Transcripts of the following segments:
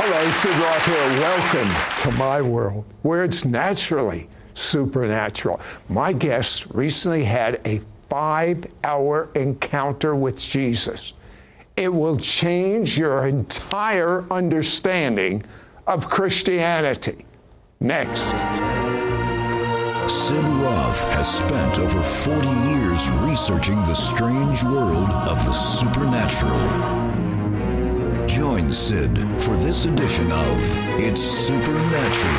Hello, Sid Roth here. Welcome to my world, where it's naturally supernatural. My guest recently had a five hour encounter with Jesus. It will change your entire understanding of Christianity. Next. Sid Roth has spent over 40 years researching the strange world of the supernatural. Join Sid for this edition of It's Supernatural.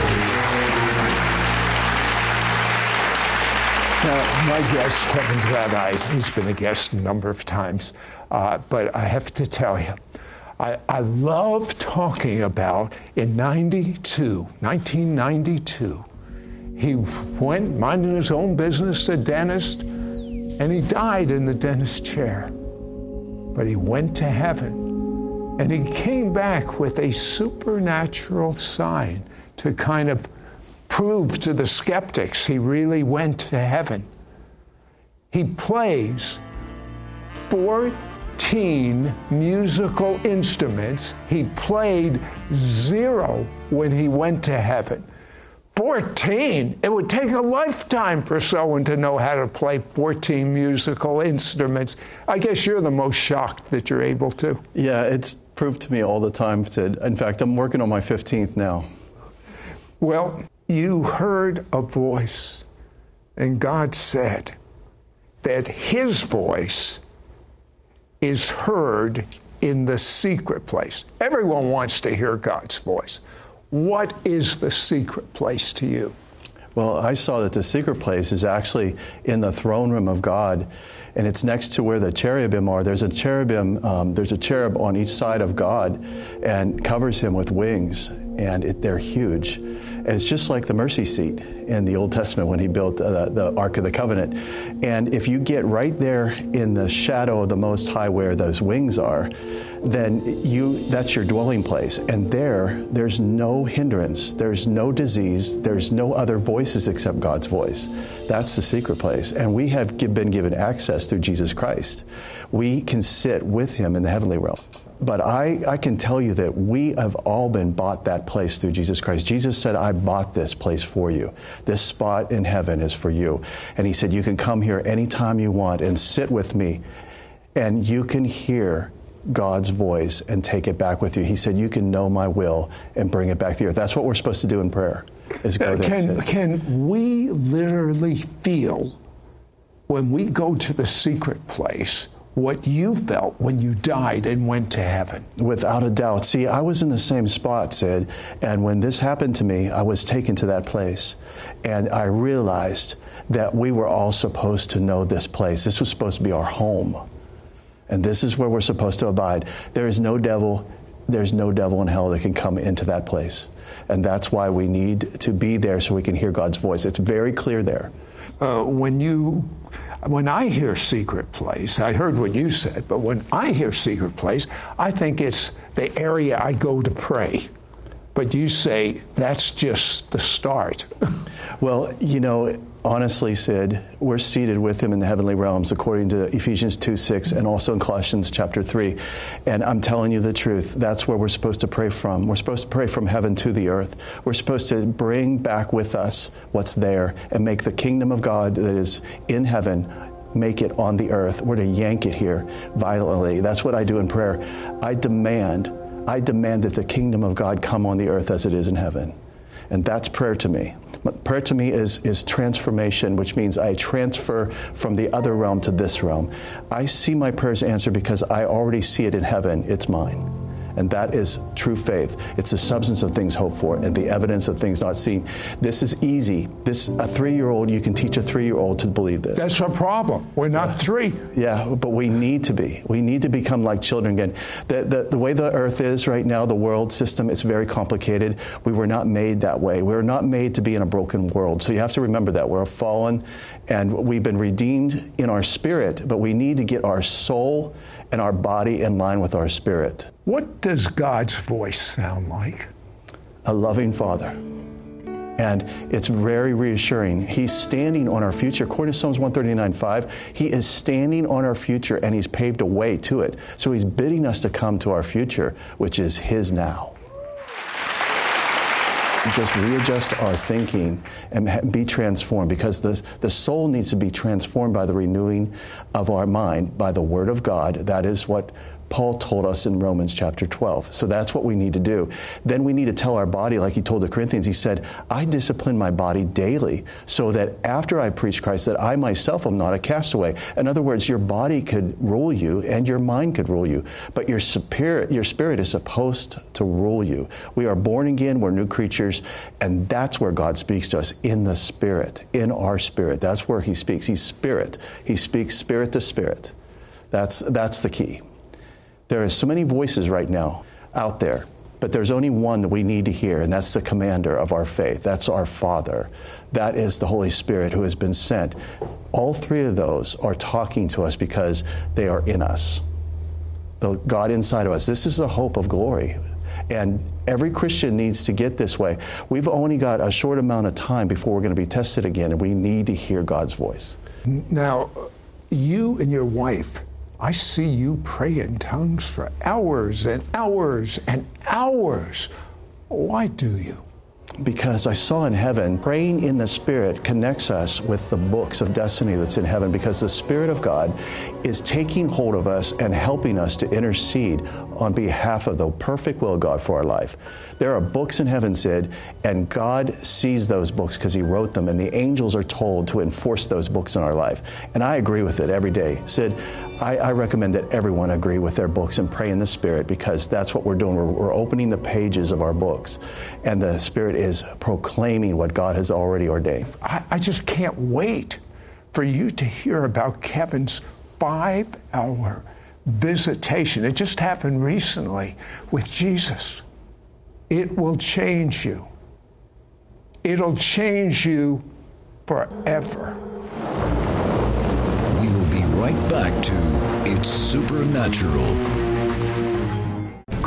Now, my guest, Kevin Glad he's been a guest a number of times, uh, but I have to tell you, I, I love talking about in 92, 1992, he went minding his own business, a dentist, and he died in the dentist chair. But he went to heaven and he came back with a supernatural sign to kind of prove to the skeptics he really went to heaven. He plays 14 musical instruments. He played zero when he went to heaven. 14. It would take a lifetime for someone to know how to play 14 musical instruments. I guess you're the most shocked that you're able to. Yeah, it's proved to me all the time. Sid. In fact, I'm working on my 15th now. Well, you heard a voice, and God said that His voice is heard in the secret place. Everyone wants to hear God's voice. What is the secret place to you? Well, I saw that the secret place is actually in the throne room of God, and it's next to where the cherubim are. There's a cherubim, um, there's a cherub on each side of God, and covers him with wings, and it, they're huge. And it's just like the mercy seat in the Old Testament when he built uh, the Ark of the Covenant. And if you get right there in the shadow of the Most High where those wings are, then you that's your dwelling place. And there, there's no hindrance, there's no disease, there's no other voices except God's voice. That's the secret place. And we have been given access through Jesus Christ. We can sit with him in the heavenly realm. But I, I can tell you that we have all been bought that place through Jesus Christ. Jesus said, I bought this place for you. This spot in heaven is for you. And he said, You can come here anytime you want and sit with me, and you can hear God's voice and take it back with you. He said, You can know my will and bring it back to earth." That's what we're supposed to do in prayer. Is go there can, can we literally feel when we go to the secret place what you felt when you died and went to heaven. Without a doubt. See, I was in the same spot, Sid, and when this happened to me, I was taken to that place. And I realized that we were all supposed to know this place. This was supposed to be our home. And this is where we're supposed to abide. There is no devil, there's no devil in hell that can come into that place. And that's why we need to be there so we can hear God's voice. It's very clear there. Uh, when you when I hear secret place, I heard what you said, but when I hear secret place, I think it's the area I go to pray. But you say that's just the start. well, you know, honestly, Sid, we're seated with him in the heavenly realms according to Ephesians 2 6 and also in Colossians chapter 3. And I'm telling you the truth. That's where we're supposed to pray from. We're supposed to pray from heaven to the earth. We're supposed to bring back with us what's there and make the kingdom of God that is in heaven make it on the earth. We're to yank it here violently. That's what I do in prayer. I demand, I demand that the kingdom of God come on the earth as it is in heaven. And that's prayer to me. Prayer to me is, is transformation, which means I transfer from the other realm to this realm. I see my prayers answered because I already see it in heaven. It's mine. And that is true faith. It's the substance of things hoped for and the evidence of things not seen. This is easy. This a three-year-old, you can teach a three-year-old to believe this. That's our problem. We're not yeah. three. Yeah, but we need to be. We need to become like children again. The, the, the way the earth is right now, the world system, it's very complicated. We were not made that way. We were not made to be in a broken world. So you have to remember that. We're fallen and we've been redeemed in our spirit, but we need to get our soul and our body in line with our spirit. What does God's voice sound like? A loving Father. And it's very reassuring. He's standing on our future. According to Psalms 139 5, He is standing on our future and He's paved a way to it. So He's bidding us to come to our future, which is His now. Just readjust our thinking and be transformed because the, the soul needs to be transformed by the renewing of our mind by the Word of God. That is what Paul told us in Romans chapter 12. So that's what we need to do. Then we need to tell our body, like he told the Corinthians, he said, I discipline my body daily so that after I preach Christ, that I myself am not a castaway. In other words, your body could rule you and your mind could rule you, but your spirit, your spirit is supposed to rule you. We are born again, we're new creatures, and that's where God speaks to us in the spirit, in our spirit. That's where he speaks. He's spirit. He speaks spirit to spirit. That's, that's the key. There are so many voices right now out there, but there's only one that we need to hear, and that's the commander of our faith. That's our Father. That is the Holy Spirit who has been sent. All three of those are talking to us because they are in us. The God inside of us. This is the hope of glory. And every Christian needs to get this way. We've only got a short amount of time before we're going to be tested again, and we need to hear God's voice. Now, you and your wife I see you pray in tongues for hours and hours and hours. Why do you? Because I saw in heaven, praying in the Spirit connects us with the books of destiny that's in heaven because the Spirit of God is taking hold of us and helping us to intercede on behalf of the perfect will of God for our life. There are books in heaven, Sid, and God sees those books because He wrote them, and the angels are told to enforce those books in our life. And I agree with it every day. Sid, I, I, recommend that everyone agree with their books and pray in the Spirit because that's what we're doing. We're, we're, opening the pages of our books, and the Spirit is proclaiming what God has already ordained. I, I just can't wait for you to hear about Kevin's five hour visitation. It just happened recently with Jesus. It will change you, it'll change you forever We will be right back to It's Supernatural.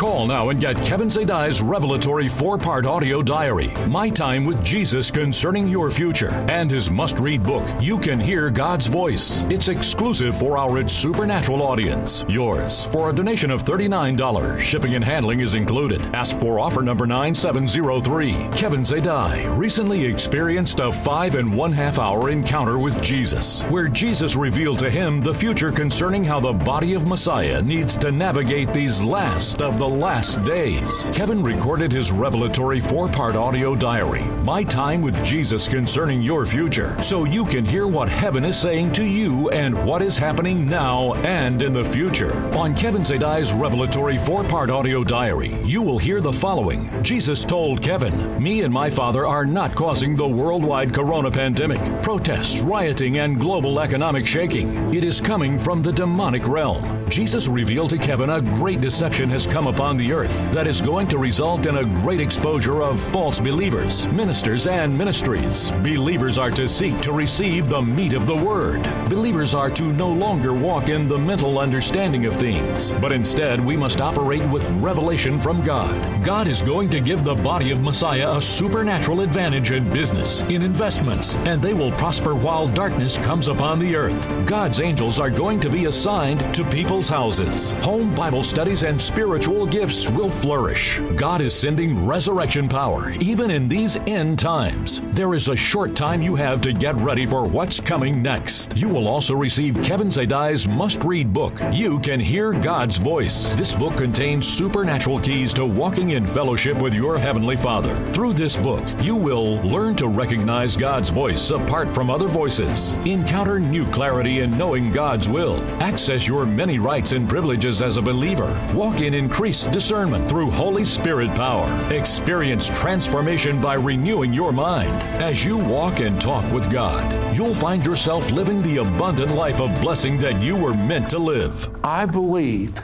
Call now and get Kevin Zadai's revelatory four part audio diary, My Time with Jesus Concerning Your Future, and his must read book, You Can Hear God's Voice. It's exclusive for our Supernatural audience. Yours for a donation of $39. Shipping and handling is included. Ask for offer number 9703. Kevin Zadai recently experienced a five and one half hour encounter with Jesus, where Jesus revealed to him the future concerning how the body of Messiah needs to navigate these last of the last days. Kevin recorded his revelatory four part audio diary, My Time with Jesus Concerning Your Future, so you can hear what heaven is saying to you and what is happening now and in the future. On Kevin Zadai's revelatory four part audio diary, you will hear the following Jesus told Kevin, Me and my father are not causing the worldwide corona pandemic, protests, rioting, and global economic shaking. It is coming from the demonic realm. Jesus revealed to Kevin a great deception has come upon upon the earth that is going to result in a great exposure of false believers, ministers, and ministries. Believers are to seek to receive the meat of the word. Believers are to no longer walk in the mental understanding of things, but instead we must operate with revelation from God. God is going to give the body of Messiah a supernatural advantage in business, in investments, and they will prosper while darkness comes upon the earth. God's angels are going to be assigned to people's houses. Home Bible studies and spiritual gifts will flourish. God is sending resurrection power even in these end times. There is a short time you have to get ready for what's coming next. You will also receive Kevin Zadai's must read book, You Can Hear God's Voice. This book contains supernatural keys to walking in fellowship with your Heavenly Father. Through this book, you will learn to recognize God's voice apart from other voices, encounter new clarity in knowing God's will, access your many rights and privileges as a believer, walk in increased discernment through Holy Spirit power. Experience transformation by renewing your mind. As you walk and talk with God, you'll find yourself living the abundant life of blessing that you were meant to live. I believe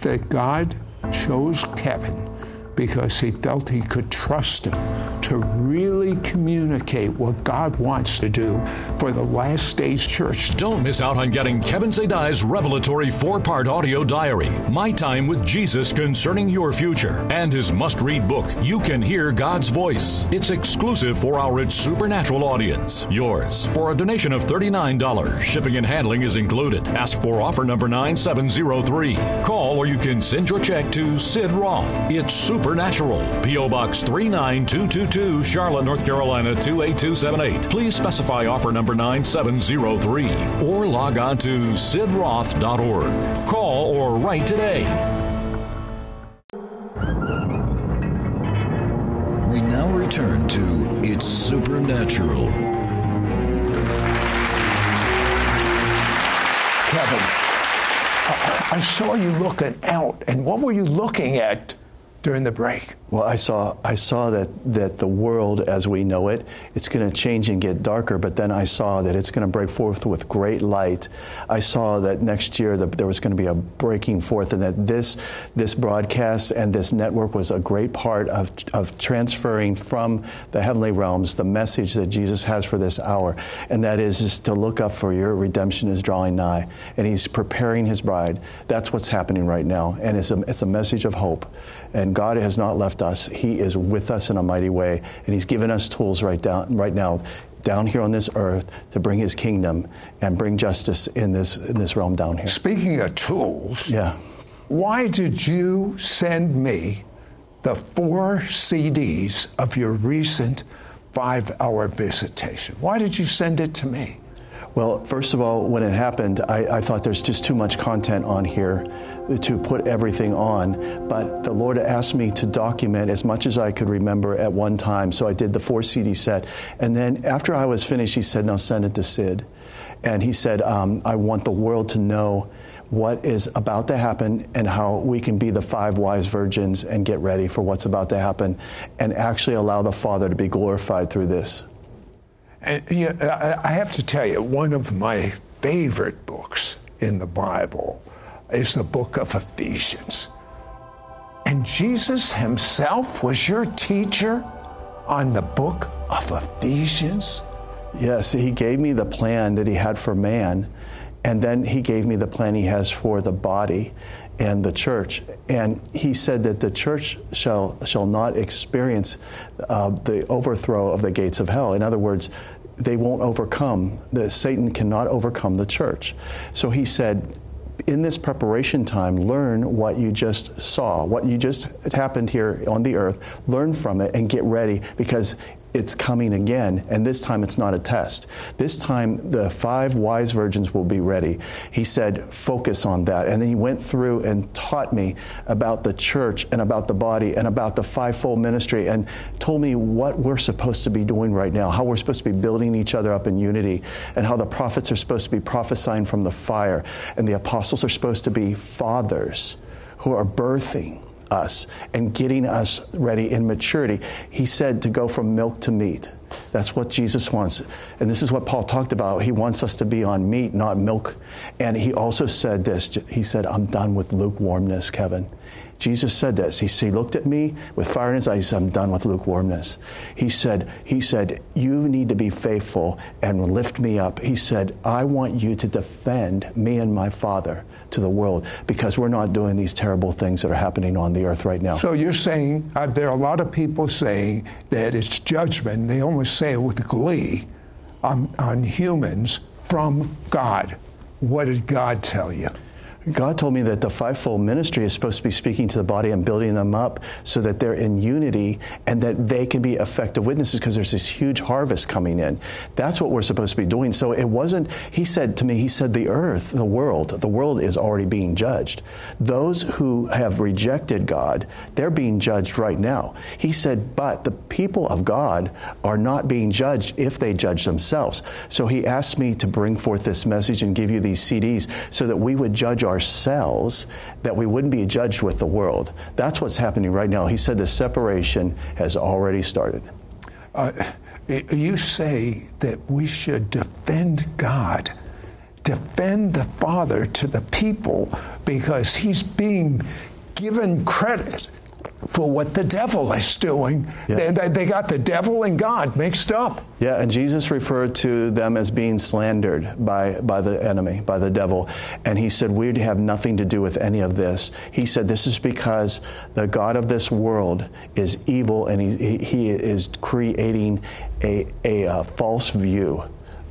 that God chose Kevin because he felt he could trust him to really communicate what God wants to do for the last days church. Don't miss out on getting Kevin Zadai's revelatory four part audio diary, My Time with Jesus Concerning Your Future, and his must read book, You Can Hear God's Voice. It's exclusive for our Supernatural audience. Yours for a donation of $39. Shipping and handling is included. Ask for offer number 9703. Call or you can send your check to Sid Roth. It's super Supernatural. P.O. Box 39222, Charlotte, North Carolina 28278. Please specify offer number 9703 or log on to sidroth.org. Call or write today. We now return to It's Supernatural. Kevin, I, I saw you looking out, and what were you looking at during the break? Well, I saw I saw that that the world as we know it, it's going to change and get darker. But then I saw that it's going to break forth with great light. I saw that next year that there was going to be a breaking forth, and that this this broadcast and this network was a great part of of transferring from the heavenly realms the message that Jesus has for this hour, and that is is to look up for your redemption is drawing nigh, and He's preparing His bride. That's what's happening right now, and it's a it's a message of hope, and God has not left us. He is with us in a mighty way, and He's given us tools right down right now, down here on this earth, to bring His kingdom and bring justice in this in this realm down here. Speaking of tools, Yeah. why did you send me the four CDs of your recent five hour visitation? Why did you send it to me? Well, first of all, when it happened, I, I thought there's just too much content on here to put everything on. But the Lord asked me to document as much as I could remember at one time. So I did the four CD set. And then after I was finished, He said, Now send it to Sid. And He said, um, I want the world to know what is about to happen and how we can be the five wise virgins and get ready for what's about to happen and actually allow the Father to be glorified through this. And you know, I have to tell you, one of my favorite books in the Bible is the book of Ephesians. And Jesus himself was your teacher on the book of Ephesians? Yes, he gave me the plan that he had for man, and then he gave me the plan he has for the body and the church. And he said that the church shall shall not experience uh, the overthrow of the gates of hell. In other words, they won't overcome. The Satan cannot overcome the church. So he said. In this preparation time, learn what you just saw, what you just happened here on the earth. Learn from it and get ready because it's coming again, and this time it's not a test. This time the five wise virgins will be ready. He said, focus on that. And then he went through and taught me about the church and about the body and about the fivefold ministry and told me what we're supposed to be doing right now, how we're supposed to be building each other up in unity, and how the prophets are supposed to be prophesying from the fire, and the apostles are supposed to be fathers who are birthing us and getting us ready in maturity. He said to go from milk to meat. That's what Jesus wants. And this is what Paul talked about. He wants us to be on meat, not milk. And he also said this He said, I'm done with lukewarmness, Kevin. Jesus said this. He, he looked at me with fire in his eyes. I'm done with lukewarmness. He said, he said, You need to be faithful and lift me up. He said, I want you to defend me and my Father to the world because we're not doing these terrible things that are happening on the earth right now. So you're saying uh, there are a lot of people saying that it's judgment. They almost say it with glee on, on humans from God. What did God tell you? God told me that the fivefold ministry is supposed to be speaking to the body and building them up so that they're in unity and that they can be effective witnesses because there's this huge harvest coming in. That's what we're supposed to be doing. So it wasn't, he said to me, he said, the earth, the world, the world is already being judged. Those who have rejected God, they're being judged right now. He said, but the people of God are not being judged if they judge themselves. So he asked me to bring forth this message and give you these CDs so that we would judge ourselves, that we wouldn't be judged with the world. That's what's happening right now. He said the separation has already started. Uh, you say that we should defend God, defend the Father to the people because he's being given credit for what the devil is doing. Yeah. They, they, got the devil and God mixed up. Yeah, and Jesus referred to them as being slandered by, by the enemy, by the devil. And he said, We have nothing to do with any of this. He said, This is because the God of this world is evil and he, he is creating a, a, a false view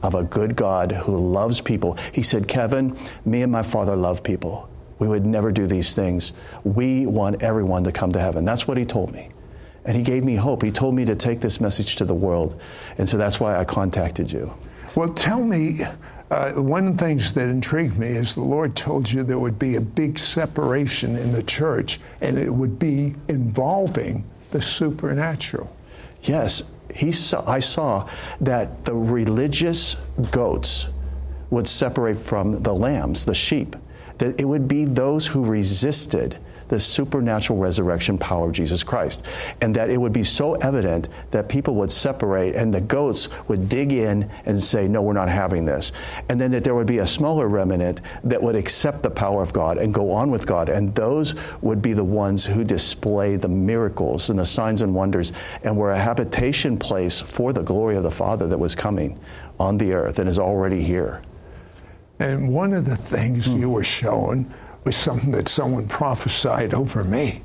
of a good God who loves people. He said, Kevin, me and my father love people. We would never do these things. We want everyone to come to heaven. That's what he told me. And he gave me hope. He told me to take this message to the world. And so that's why I contacted you. Well, tell me, uh, one of the things that intrigued me is the Lord told you there would be a big separation in the church, and it would be involving the supernatural. Yes, he saw, I saw that the religious goats would separate from the lambs, the sheep. That it would be those who resisted the supernatural resurrection power of Jesus Christ. And that it would be so evident that people would separate and the goats would dig in and say, No, we're not having this. And then that there would be a smaller remnant that would accept the power of God and go on with God. And those would be the ones who display the miracles and the signs and wonders and were a habitation place for the glory of the Father that was coming on the earth and is already here. And one of the things hmm. you were showing was something that someone prophesied over me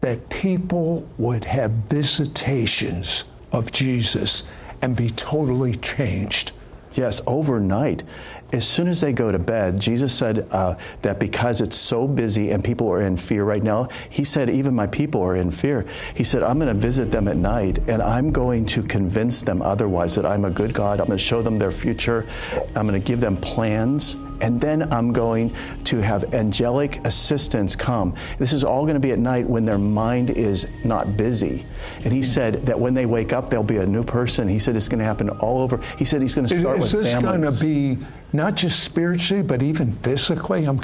that people would have visitations of Jesus and be totally changed. Yes, overnight. As soon as they go to bed, Jesus said uh, that because it's so busy and people are in fear right now, He said, even my people are in fear. He said, I'm going to visit them at night and I'm going to convince them otherwise that I'm a good God. I'm going to show them their future. I'm going to give them plans and then I'm going to have angelic assistance come. This is all going to be at night when their mind is not busy. And he hmm. said that when they wake up, they'll be a new person. He said it's going to happen all over. He said he's going to start is, with is this going to be not just spiritually, but even physically? I'm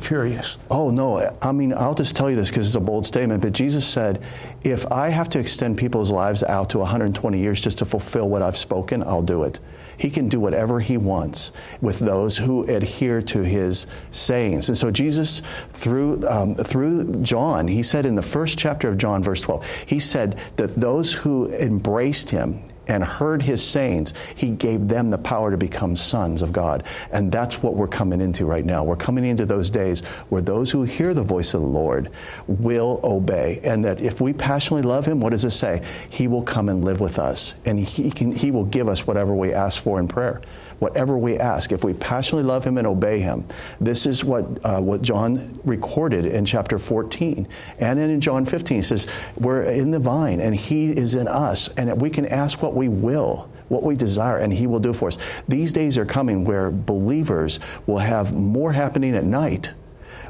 curious. Oh, no. I mean, I'll just tell you this because it's a bold statement, but Jesus said, if I have to extend people's lives out to 120 years just to fulfill what I've spoken, I'll do it. He can do whatever he wants with those who adhere to his sayings. And so Jesus, through um, through John, he said in the first chapter of John, verse 12, he said that those who embraced him and heard his sayings, he gave them the power to become sons of God. And that's what we're coming into right now. We're coming into those days where those who hear the voice of the Lord will obey. And that if we passionately love him, what does it say? He will come and live with us. And he, can, he will give us whatever we ask for in prayer whatever we ask, if we passionately love Him and obey Him. This is what, uh, what John recorded in chapter 14. And then in John 15, he says, We're in the vine and He is in us, and we can ask what we will what we desire, and He will do for us. These days are coming where believers will have more happening at night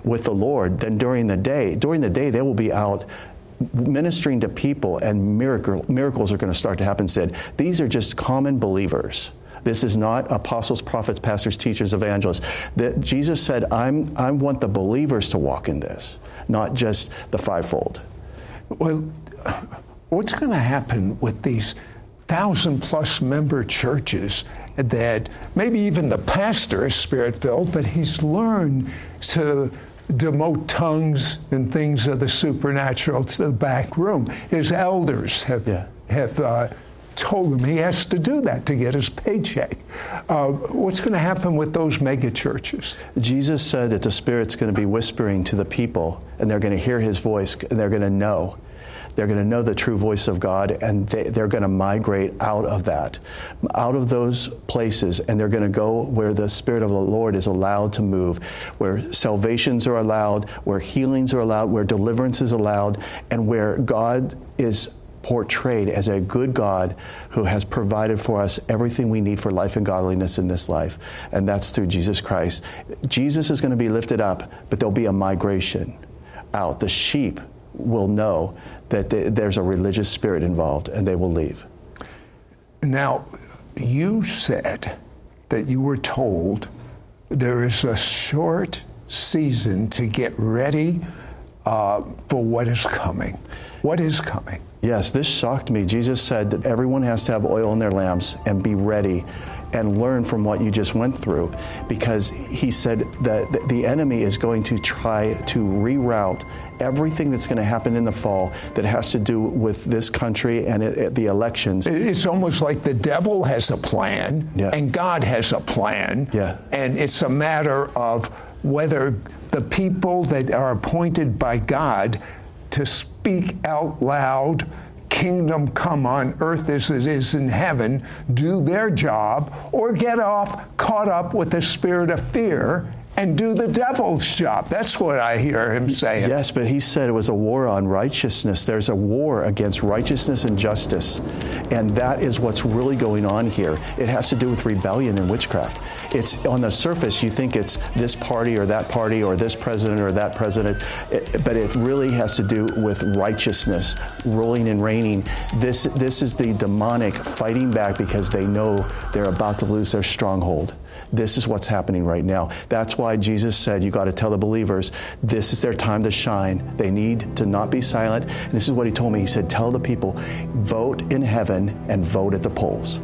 with the Lord than during the day. During the day, they will be out ministering to people, and miracle, miracles are going to start to happen. Said these are just common believers this is not apostles, prophets, pastors, teachers, evangelists. That Jesus said, I'm, I want the believers to walk in this, not just the fivefold. Well, what's going to happen with these thousand plus member churches that maybe even the pastor is spirit filled, but he's learned to demote tongues and things of the supernatural to the back room. His elders have yeah. have uh, told him he has to do that to get his paycheck. Uh, what's going to happen with those mega churches? Jesus said that the Spirit's going to be whispering to the people, and they're going to hear his voice, and they're going to know. They're going to know the true voice of God, and they, are going to migrate out of that, out of those places, and they're going to go where the Spirit of the Lord is allowed to move, where salvations are allowed, where healings are allowed, where deliverance is allowed, and where God is portrayed as a good God who has provided for us everything we need for life and godliness in this life. And that's through Jesus Christ. Jesus is going to be lifted up, but there'll be a migration out. The sheep will know that there's a religious spirit involved and they will leave. Now, you said that you were told there is a short season to get ready uh, for what is coming. What is coming? Yes, this shocked me. Jesus said that everyone has to have oil in their lamps and be ready and learn from what you just went through because he said that the enemy is going to try to reroute everything that's going to happen in the fall that has to do with this country and it, it, the elections. It's almost like the devil has a plan yeah. and God has a plan. Yeah. And it's a matter of whether the people that are appointed by God to speak out loud, kingdom come on earth as it is in heaven, do their job, or get off caught up with the spirit of fear and do the devil's job. That's what I hear him saying. Yes, but he said it was a war on righteousness. There's a war against righteousness and justice. And that is what's really going on here. It has to do with rebellion and witchcraft. It's on the surface, you think it's this party or that party or this president or that president, eh, but it really has to do with righteousness, ruling and reigning. This, this is the demonic fighting back because they know they're about to lose their stronghold. This is what's happening right now. That's why Jesus said, You got to tell the believers this is their time to shine. They need to not be silent. And this is what he told me. He said, Tell the people, vote in heaven and vote at the polls.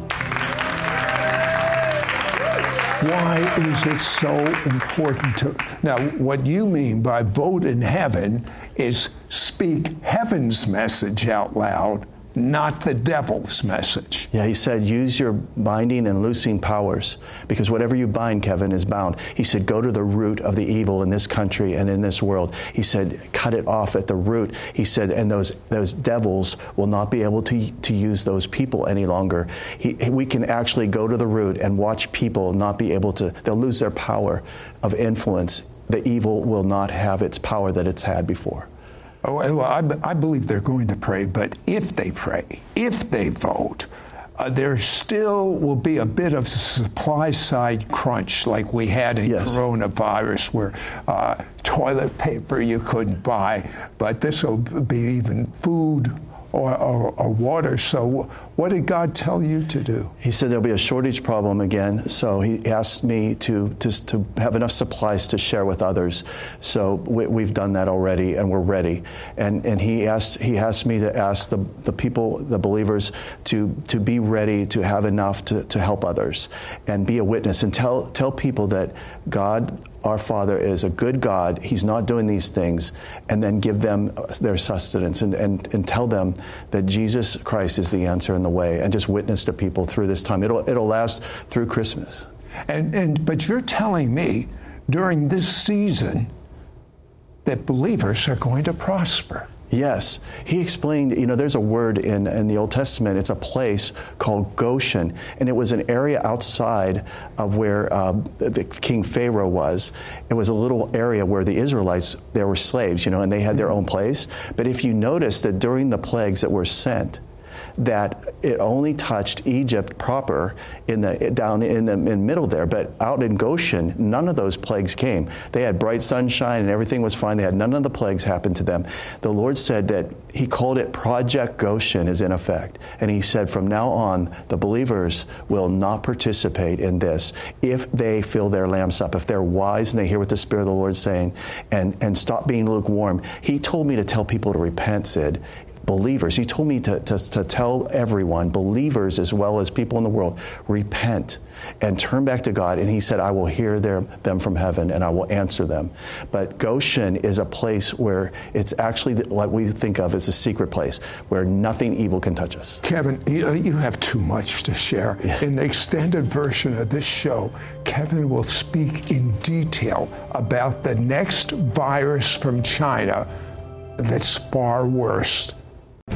Why is it so important to. Now, what you mean by vote in heaven is speak heaven's message out loud not the devil's message. Yeah, he said, use your binding and loosing powers because whatever you bind, Kevin, is bound. He said, go to the root of the evil in this country and in this world. He said, cut it off at the root. He said, and those, those devils will not be able to, to use those people any longer. He, we can actually go to the root and watch people not be able to, they'll lose their power of influence. The evil will not have its power that it's had before. Oh, well, I, I believe they're going to pray, but if they pray, if they vote, uh, there still will be a bit of supply side crunch like we had in yes. coronavirus, where uh, toilet paper you couldn't buy, but this will be even food or, or, or, water. So, what did God tell you to do? He said there'll be a shortage problem again. So, He asked me to, to, to have enough supplies to share with others. So, we, have done that already and we're ready. And, and he, asked, he asked me to ask the, the people, the believers, to, to be ready to have enough to, to help others and be a witness and tell, tell people that God our Father is a good God. He's not doing these things. And then give them their sustenance and, and, and tell them that Jesus Christ is the answer and the way and just witness to people through this time. It'll, it'll last through Christmas. And, and, but you're telling me during this season that believers are going to prosper. Yes. He explained, you know, there's a word in, in the Old Testament, it's a place called Goshen, and it was an area outside of where uh, the King Pharaoh was. It was a little area where the Israelites, there were slaves, you know, and they had their own place. But if you notice that during the plagues that were sent, that it only touched Egypt proper in the down in the in middle there, but out in Goshen, none of those plagues came. They had bright sunshine and everything was fine. They had none of the plagues happen to them. The Lord said that He called it Project Goshen is in effect, and He said from now on the believers will not participate in this if they fill their lamps up, if they're wise and they hear what the Spirit of the Lord is saying, and and stop being lukewarm. He told me to tell people to repent, Sid believers. He told me to, to, to, tell everyone, believers as well as people in the world, repent and turn back to God. And he said, I will hear their, them from heaven and I will answer them. But Goshen is a place where it's actually what we think of as a secret place where nothing evil can touch us. Kevin, you, you have too much to share. Yeah. In the extended version of this show, Kevin will speak in detail about the next virus from China that's far worse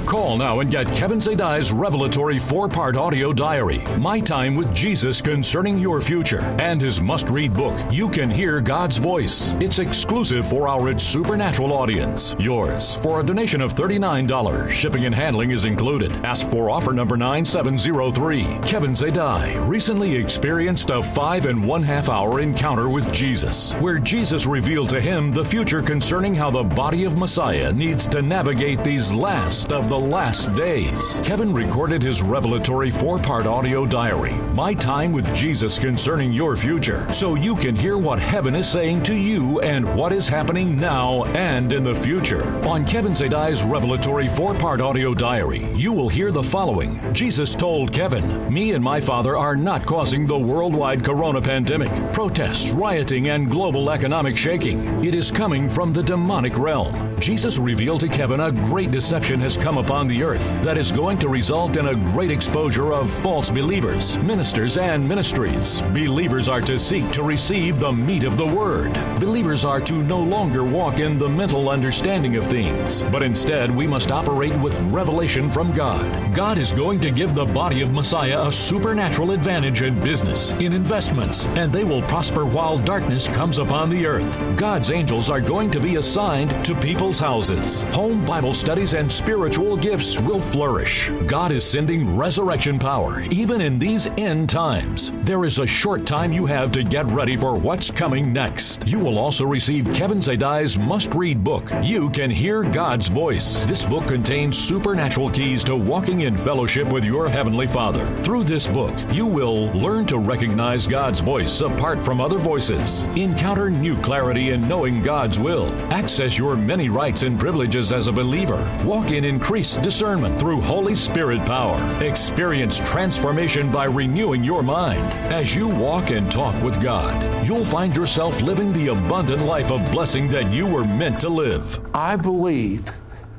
Call now and get Kevin Zadai's revelatory four part audio diary, My Time with Jesus Concerning Your Future, and his must read book, You Can Hear God's Voice. It's exclusive for our Supernatural audience. Yours for a donation of $39. Shipping and handling is included. Ask for offer number 9703. Kevin Zadai recently experienced a five and one half hour encounter with Jesus, where Jesus revealed to him the future concerning how the body of Messiah needs to navigate these last of the last days. Kevin recorded his revelatory four part audio diary, My Time with Jesus Concerning Your Future, so you can hear what heaven is saying to you and what is happening now and in the future. On Kevin Zadai's revelatory four part audio diary, you will hear the following Jesus told Kevin, Me and my father are not causing the worldwide corona pandemic, protests, rioting, and global economic shaking. It is coming from the demonic realm. Jesus revealed to Kevin a great deception has come upon the earth that is going to result in a great exposure of false believers, ministers, and ministries. Believers are to seek to receive the meat of the Word. Believers are to no longer walk in the mental understanding of things, but instead we must operate with revelation from God. God is going to give the body of Messiah a supernatural advantage in business, in investments, and they will prosper while darkness comes upon the earth. God's angels are going to be assigned to people's houses. Home Bible studies and spiritual gifts will flourish. God is sending resurrection power even in these end times. There is a short time you have to get ready for what's coming next. You will also receive Kevin Zadai's must read book, You Can Hear God's Voice. This book contains supernatural keys to walking in fellowship with your Heavenly Father. Through this book, you will learn to recognize God's voice apart from other voices, encounter new clarity in knowing God's will, access your many rights and privileges as a believer, walk in increased discernment through Holy Spirit power, experience transformation by renewing your mind. As you walk and talk with God, you'll find yourself living the abundant life of blessing that you were meant to live. I believe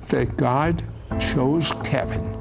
that God chose Kevin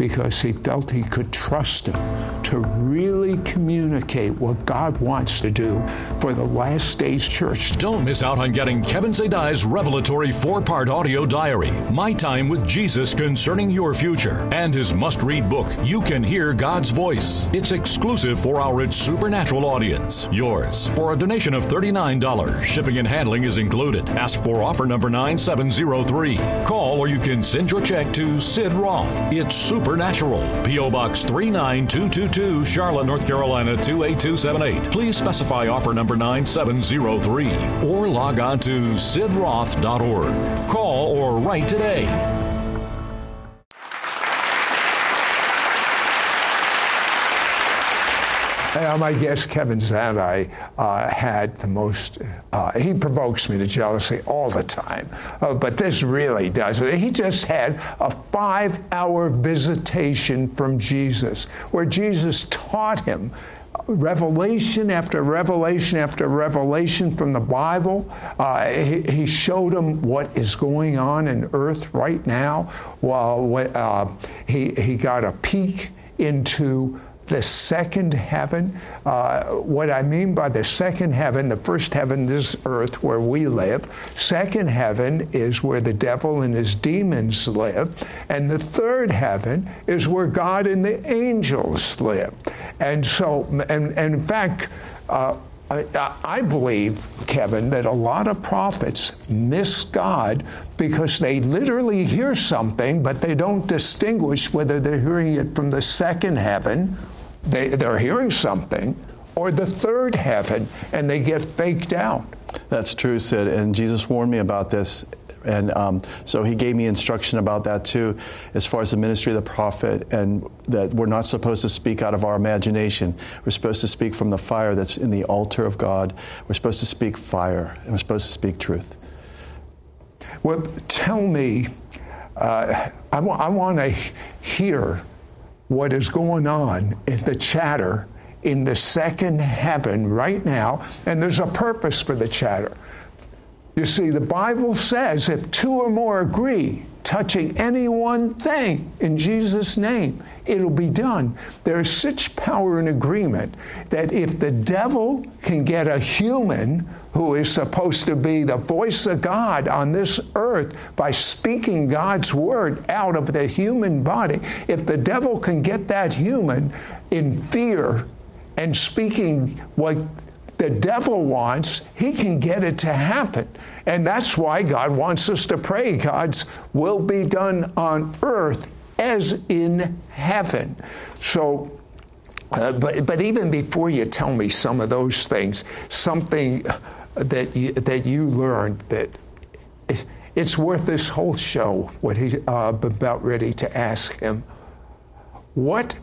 because he felt he could trust him to really communicate what God wants to do for the last days church. Don't miss out on getting Kevin Zadai's revelatory four part audio diary, My Time with Jesus Concerning Your Future, and his must read book, You Can Hear God's Voice. It's exclusive for our Supernatural audience. Yours for a donation of $39. Shipping and handling is included. Ask for offer number 9703. Call or you can send your check to Sid Roth. It's Supernatural. P.O. Box 39222, Charlotte, North Carolina 28278. Please specify offer number 9703 or log on to sidroth.org. Call or write today. My guest, Kevin Zadai, uh, had the most, uh, he provokes me to jealousy all the time, uh, but this really does it. He just had a five hour visitation from Jesus where Jesus taught him revelation after revelation after revelation from the Bible. Uh, he, he, showed him what is going on in earth right now. Well, uh, he, he got a peek into the second heaven. Uh, what I mean by the second heaven, the first heaven is earth where we live. Second heaven is where the devil and his demons live. And the third heaven is where God and the angels live. And so, and, and in fact, uh, I, I, believe, Kevin, that a lot of prophets miss God because they literally hear something, but they don't distinguish whether they're hearing it from the second heaven they, they're hearing something, or the third heaven, and they get faked out. That's true, Sid. And Jesus warned me about this. And um, so he gave me instruction about that too, as far as the ministry of the prophet, and that we're not supposed to speak out of our imagination. We're supposed to speak from the fire that's in the altar of God. We're supposed to speak fire, and we're supposed to speak truth. Well, tell me, uh, I, want to hear what is going on in the chatter in the second heaven right now, and there's a purpose for the chatter. You see, the Bible says if two or more agree touching any one thing in Jesus' name, it'll be done. There's such power in agreement that if the devil can get a human who is supposed to be the voice of God on this earth by speaking God's word out of the human body, if the devil can get that human in fear and speaking what the devil wants, he can get it to happen. And that's why God wants us to pray God's will be done on earth as in heaven. So, uh, but, but even before you tell me some of those things, something that you, that you learned that it's worth this whole show. What he's uh, about ready to ask him, what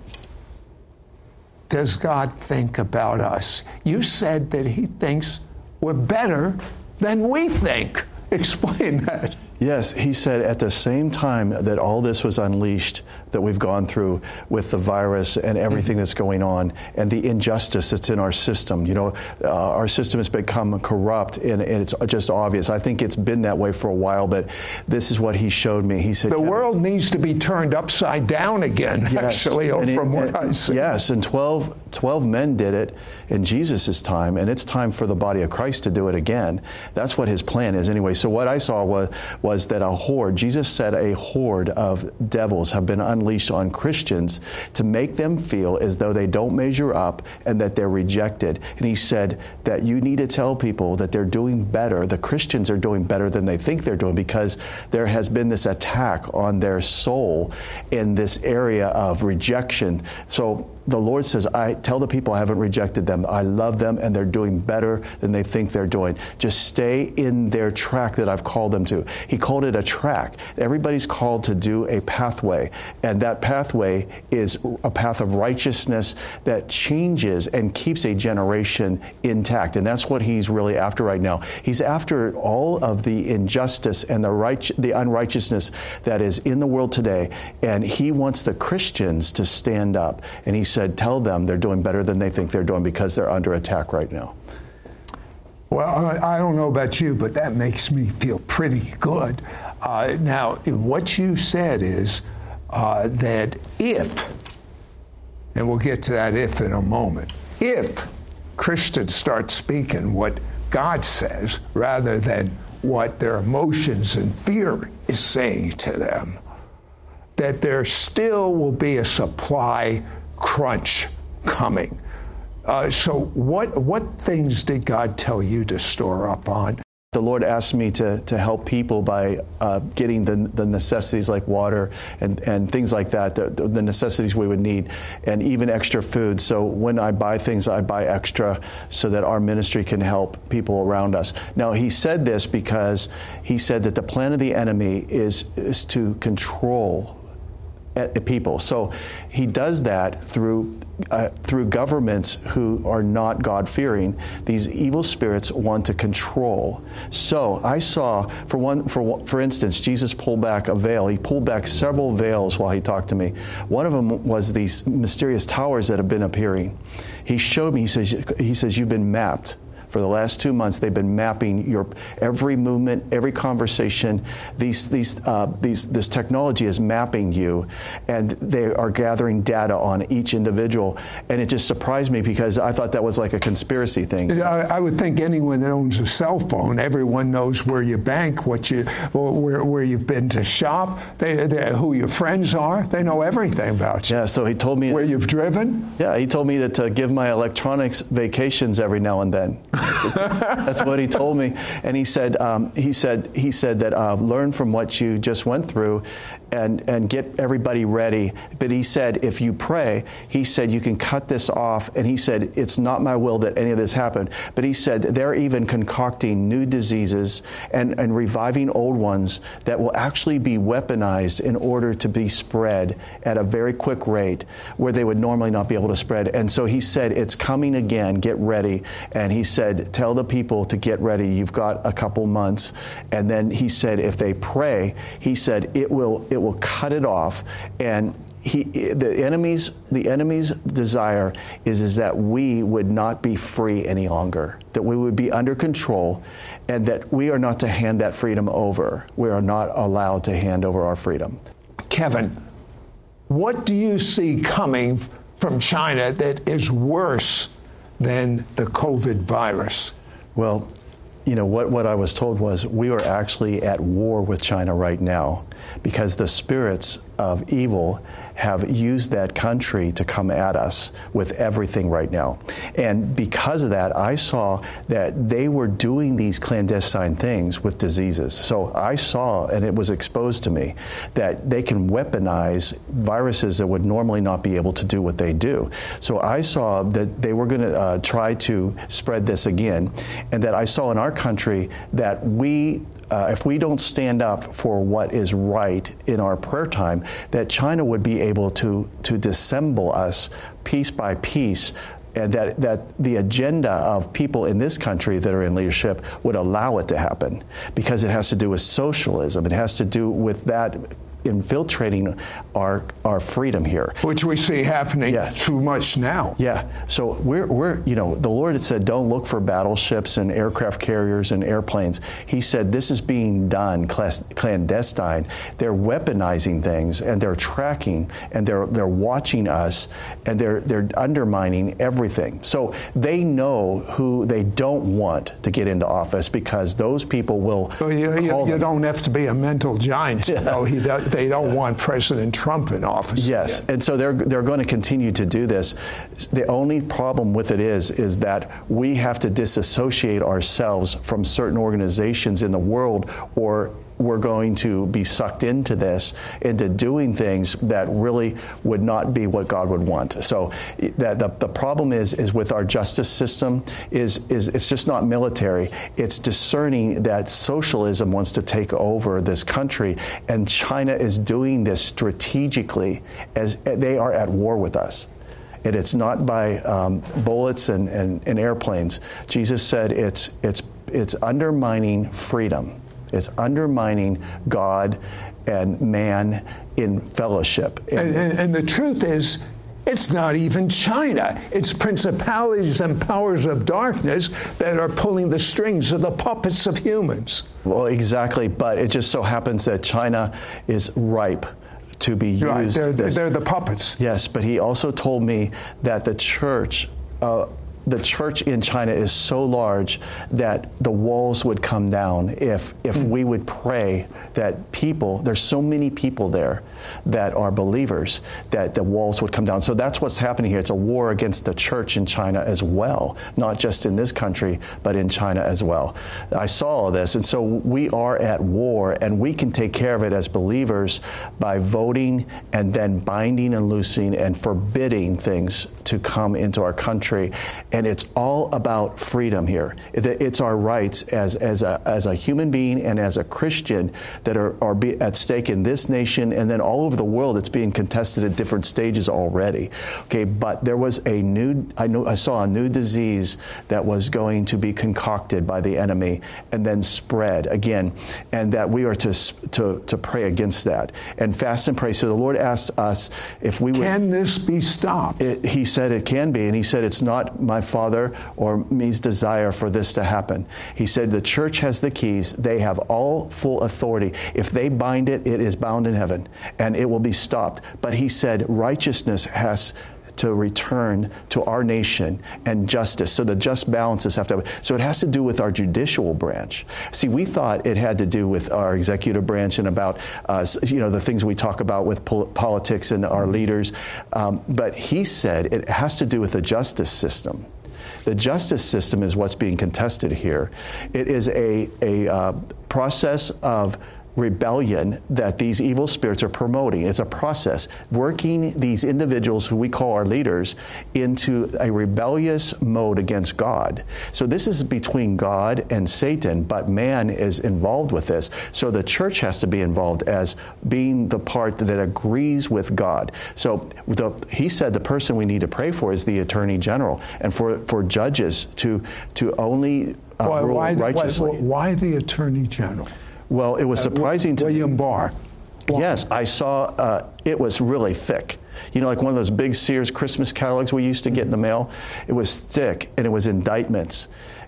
does God think about us? You said that He thinks we're better than we think. Explain that. Yes, he said at the same time that all this was unleashed, that we've gone through with the virus and everything mm-hmm. that's going on and the injustice that's in our system. You know, uh, our system has become corrupt and, and, it's just obvious. I think it's been that way for a while, but this is what he showed me. He said the world needs to be turned upside down again. Yes. Actually, and from it, what I see. Yes, and 12, 12 men did it in Jesus' time, and it's time for the body of Christ to do it again. That's what his plan is, anyway. So what I saw was was that a horde. Jesus said a horde of devils have been unleashed on Christians to make them feel as though they don't measure up and that they're rejected. And he said that you need to tell people that they're doing better. The Christians are doing better than they think they're doing because there has been this attack on their soul in this area of rejection. So the Lord says, I tell the people I haven't rejected them. I love them and they're doing better than they think they're doing. Just stay in their track that I've called them to. He called it a track. Everybody's called to do a pathway. And that pathway is a path of righteousness that changes and keeps a generation intact. And that's what he's really after right now. He's after all of the injustice and the, right, the unrighteousness that is in the world today. And he wants the Christians to stand up. And he said, tell them they're doing better than they think they're doing because they're under attack right now. Well, I don't know about you, but that makes me feel pretty good. Uh, now, what you said is uh, that if, and we'll get to that if in a moment, if Christians start speaking what God says rather than what their emotions and fear is saying to them, that there still will be a supply crunch coming. Uh, so, what, what things did God tell you to store up on? The Lord asked me to, to help people by uh, getting the, the necessities like water and, and things like that, the, the necessities we would need, and even extra food. So when I buy things, I buy extra so that our ministry can help people around us. Now, he said this because he said that the plan of the enemy is, is to control people. So he does that through uh, through governments who are not God fearing. These evil spirits want to control. So I saw, for one, for for instance, Jesus pulled back a veil. He pulled back several veils while he talked to me. One of them was these mysterious towers that have been appearing. He showed me. He says, he says you've been mapped for the last two months, they've been mapping your every movement, every conversation. These, these, uh, these, this technology is mapping you, and they are gathering data on each individual. And it just surprised me because I thought that was like a conspiracy thing. I, I would think anyone that owns a cell phone, everyone knows where you bank, what you, where, where you've been to shop, they, they, who your friends are. They know everything about you. Yeah. So he told me where you've driven. Yeah. He told me to, to give my electronics vacations every now and then. That's what he told me. And he said, um, he said, he said that uh, learn from what you just went through, and, and get everybody ready. But he said, if you pray, he said, you can cut this off. And he said, it's not my will that any of this happen. But he said, they're even concocting new diseases and, and reviving old ones that will actually be weaponized in order to be spread at a very quick rate where they would normally not be able to spread. And so he said, it's coming again, get ready. And he said, tell the people to get ready. You've got a couple months. And then he said, if they pray, he said, it will, it will cut it off. And he, the enemy's the enemy's desire is is that we would not be free any longer that we would be under control and that we are not to hand that freedom over. We are not allowed to hand over our freedom. Kevin what do you see coming from china that is worse than the covid virus? Well you know, what, what I was told was we are actually at war with China right now because the spirits of evil have used that country to come at us with everything right now. And because of that, I saw that they were doing these clandestine things with diseases. So I saw, and it was exposed to me, that they can weaponize viruses that would normally not be able to do what they do. So I saw that they were going to uh, try to spread this again, and that I saw in our country that we uh, if we don't stand up for what is right in our prayer time, that China would be able to, to dissemble us piece by piece and that, that the agenda of people in this country that are in leadership would allow it to happen because it has to do with socialism. It has to do with that infiltrating our our freedom here. Which we see happening Yeah. too much now. Yeah. So we're, we're, you know, the Lord had said, don't look for battleships and aircraft carriers and airplanes. He said, this is being done clas- clandestine. They're weaponizing things and they're tracking and they're, they're watching us and they're, they're undermining everything. So they know who they don't want to get into office because those people will. Well, you, you, you don't have to be a mental giant to know he do, they don't want President Trump in office. Yes, again. and so they're they're going to continue to do this. The only problem with it is is that we have to disassociate ourselves from certain organizations in the world, or we're going to be sucked into this, into doing things that really would not be what God would want. So that the, the problem is is with our justice system is is it's just not military. It's discerning that socialism wants to take over this country, and China is doing this strategically as they are at war with us. And it's not by um, bullets and, and, and airplanes. Jesus said it's it's it's undermining freedom. It's undermining God and man in fellowship. And, and, and the truth is, it's not even China. It's principalities and powers of darkness that are pulling the strings of the puppets of humans. Well, exactly. But it just so happens that China is ripe to be used. Right, they're, they're the puppets. Yes, but he also told me that the church, uh, the church in China is so large that the walls would come down if if hmm. we would pray that people. There's so many people there that are believers that the walls would come down. So that's what's happening here. It's a war against the church in China as well, not just in this country, but in China as well. I saw all this, and so we are at war, and we can take care of it as believers by voting and then binding and loosing and forbidding things to come into our country. And it's all about freedom here. It's our rights as, as, a, as a human being and as a Christian that are, are at stake in this nation and then all over the world. It's being contested at different stages already. Okay, but there was a new, I, know, I saw a new disease that was going to be concocted by the enemy and then spread again, and that we are to, to, to pray against that and fast and pray. So the Lord asked us if we would. Can this be stopped? It, he said it can be, and he said it's not my father or me's desire for this to happen. He said the church has the keys; they have all full authority. If they bind it, it is bound in heaven, and it will be stopped. But he said righteousness has to return to our nation and justice. So the just balances have to. So it has to do with our judicial branch. See, we thought it had to do with our executive branch and about uh, you know the things we talk about with pol- politics and our leaders. Um, but he said it has to do with the justice system. The justice system is what's being contested here. It is a, a uh, process of rebellion that these evil spirits are promoting. It's a process working these individuals who we call our leaders into a rebellious mode against God. So this is between God and Satan, but man is involved with this. So the church has to be involved as being the part that agrees with God. So the, he said the person we need to pray for is the attorney general and for, for judges to, to only uh, Why, rule why, righteously. why, why the attorney general? Well, it was surprising to me. William Barr. Yes, I saw uh, it was really thick. You know, like one of those big Sears Christmas catalogs we used to get in the mail. It was thick and it was indictments.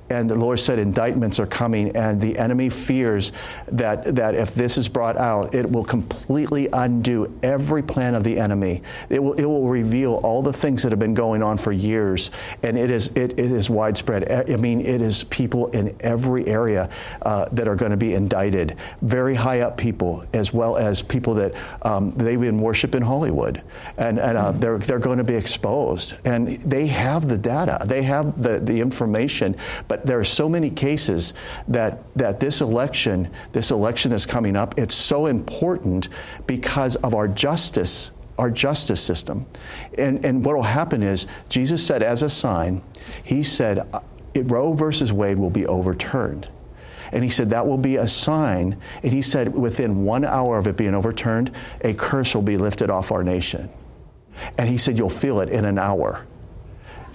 And the Lord said indictments are coming, and the enemy fears that, that if this is brought out, it will completely undo every plan of the enemy. It will, it will reveal all the things that have been going on for years, and it is, it, it is widespread. I mean, it is people in every area uh, that are going to be indicted, very high up people, as well as people that um, they even worship in Hollywood, and, and uh, they're, they're going to be exposed. And they have the data, they have the, the information, but there are so many cases that, that this election, this election is coming up, it's so important because of our justice our justice system. And, and what will happen is, Jesus said as a sign, He said, uh, Roe versus Wade will be overturned. And he said that will be a sign. And he said within one hour of it being overturned, a curse will be lifted off our nation. And he said you'll feel it in an hour.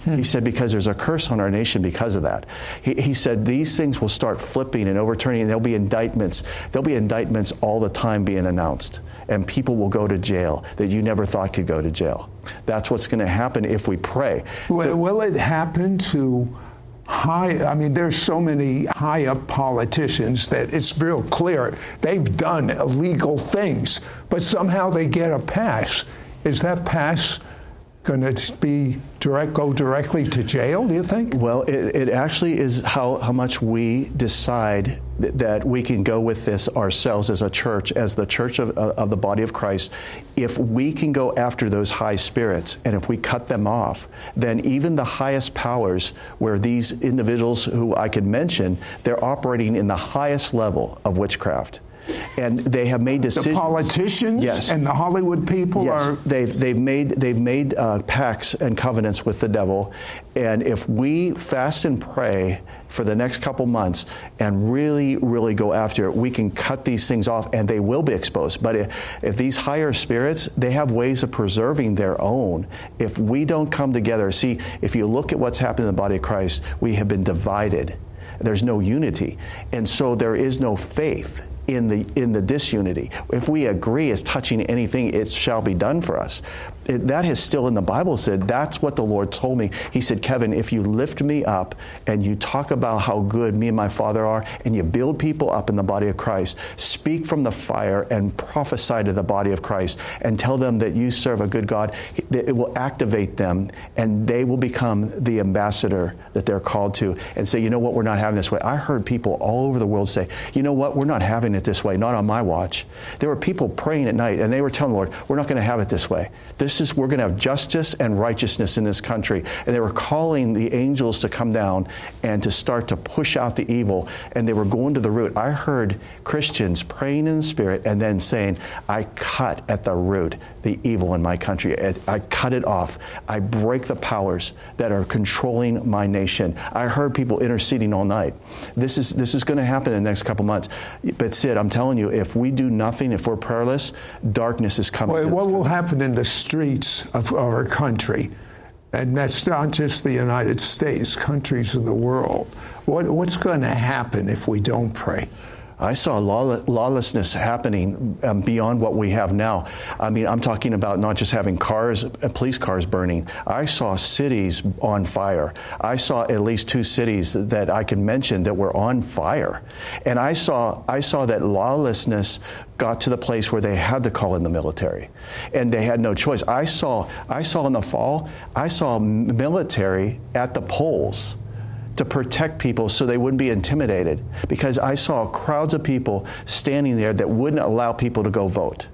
He said, because there's a curse on our nation because of that. He, he said, these things will start flipping and overturning, and there'll be indictments. There'll be indictments all the time being announced, and people will go to jail that you never thought could go to jail. That's what's going to happen if we pray. Will, will it happen to high, I mean, there's so many high up politicians that it's real clear they've done illegal things, but somehow they get a pass. Is that pass going to be direct, go directly to jail, do you think? Well, it, it actually is how, how much we decide th- that we can go with this ourselves as a church, as the church of, uh, of the body of Christ. If we can go after those high spirits and if we cut them off, then even the highest powers, where these individuals who I could mention, they're operating in the highest level of witchcraft and they have made decisions. The politicians yes. and the Hollywood people yes. are. They've they've made they've made uh, pacts and covenants with the devil, and if we fast and pray for the next couple months and really really go after it, we can cut these things off, and they will be exposed. But if, if these higher spirits, they have ways of preserving their own. If we don't come together, see, if you look at what's happened in the body of Christ, we have been divided. There's no unity, and so there is no faith in the in the disunity. If we agree as touching anything, it shall be done for us. It, that is still in the Bible said. That's what the Lord told me. He said, Kevin, if you lift me up and you talk about how good me and my Father are, and you build people up in the body of Christ, speak from the fire and prophesy to the body of Christ, and tell them that you serve a good God. It will activate them, and they will become the ambassador that they're called to, and say, you know what, we're not having this way. I heard people all over the world say, you know what, we're not having it this way, not on my watch. There were people praying at night, and they were telling the Lord, we're not going to have it this way. This is, we're going to have justice and righteousness in this country. And they were calling the angels to come down and to start to push out the evil, and they were going to the root. I heard Christians praying in the Spirit and then saying, I cut at the root the evil in my country. I cut it off. I break the powers that are controlling my nation. I heard people interceding all night. This is, this is going to happen in the next couple months. But Sid, I'm telling you, if we do nothing, if we're prayerless, darkness is coming. Well, what will happen in the streets of our country? And that's not just the United States, countries in the world. What, what's going to happen if we don't pray? I saw lawlessness happening um, beyond what we have now. I mean, I'm talking about not just having cars, uh, police cars burning. I saw cities on fire. I saw at least two cities that I can mention that were on fire, and I saw I saw that lawlessness got to the place where they had to call in the military, and they had no choice. I saw I saw in the fall I saw military at the polls to protect people so they wouldn't be intimidated because I saw crowds of people standing there that wouldn't allow people to go vote.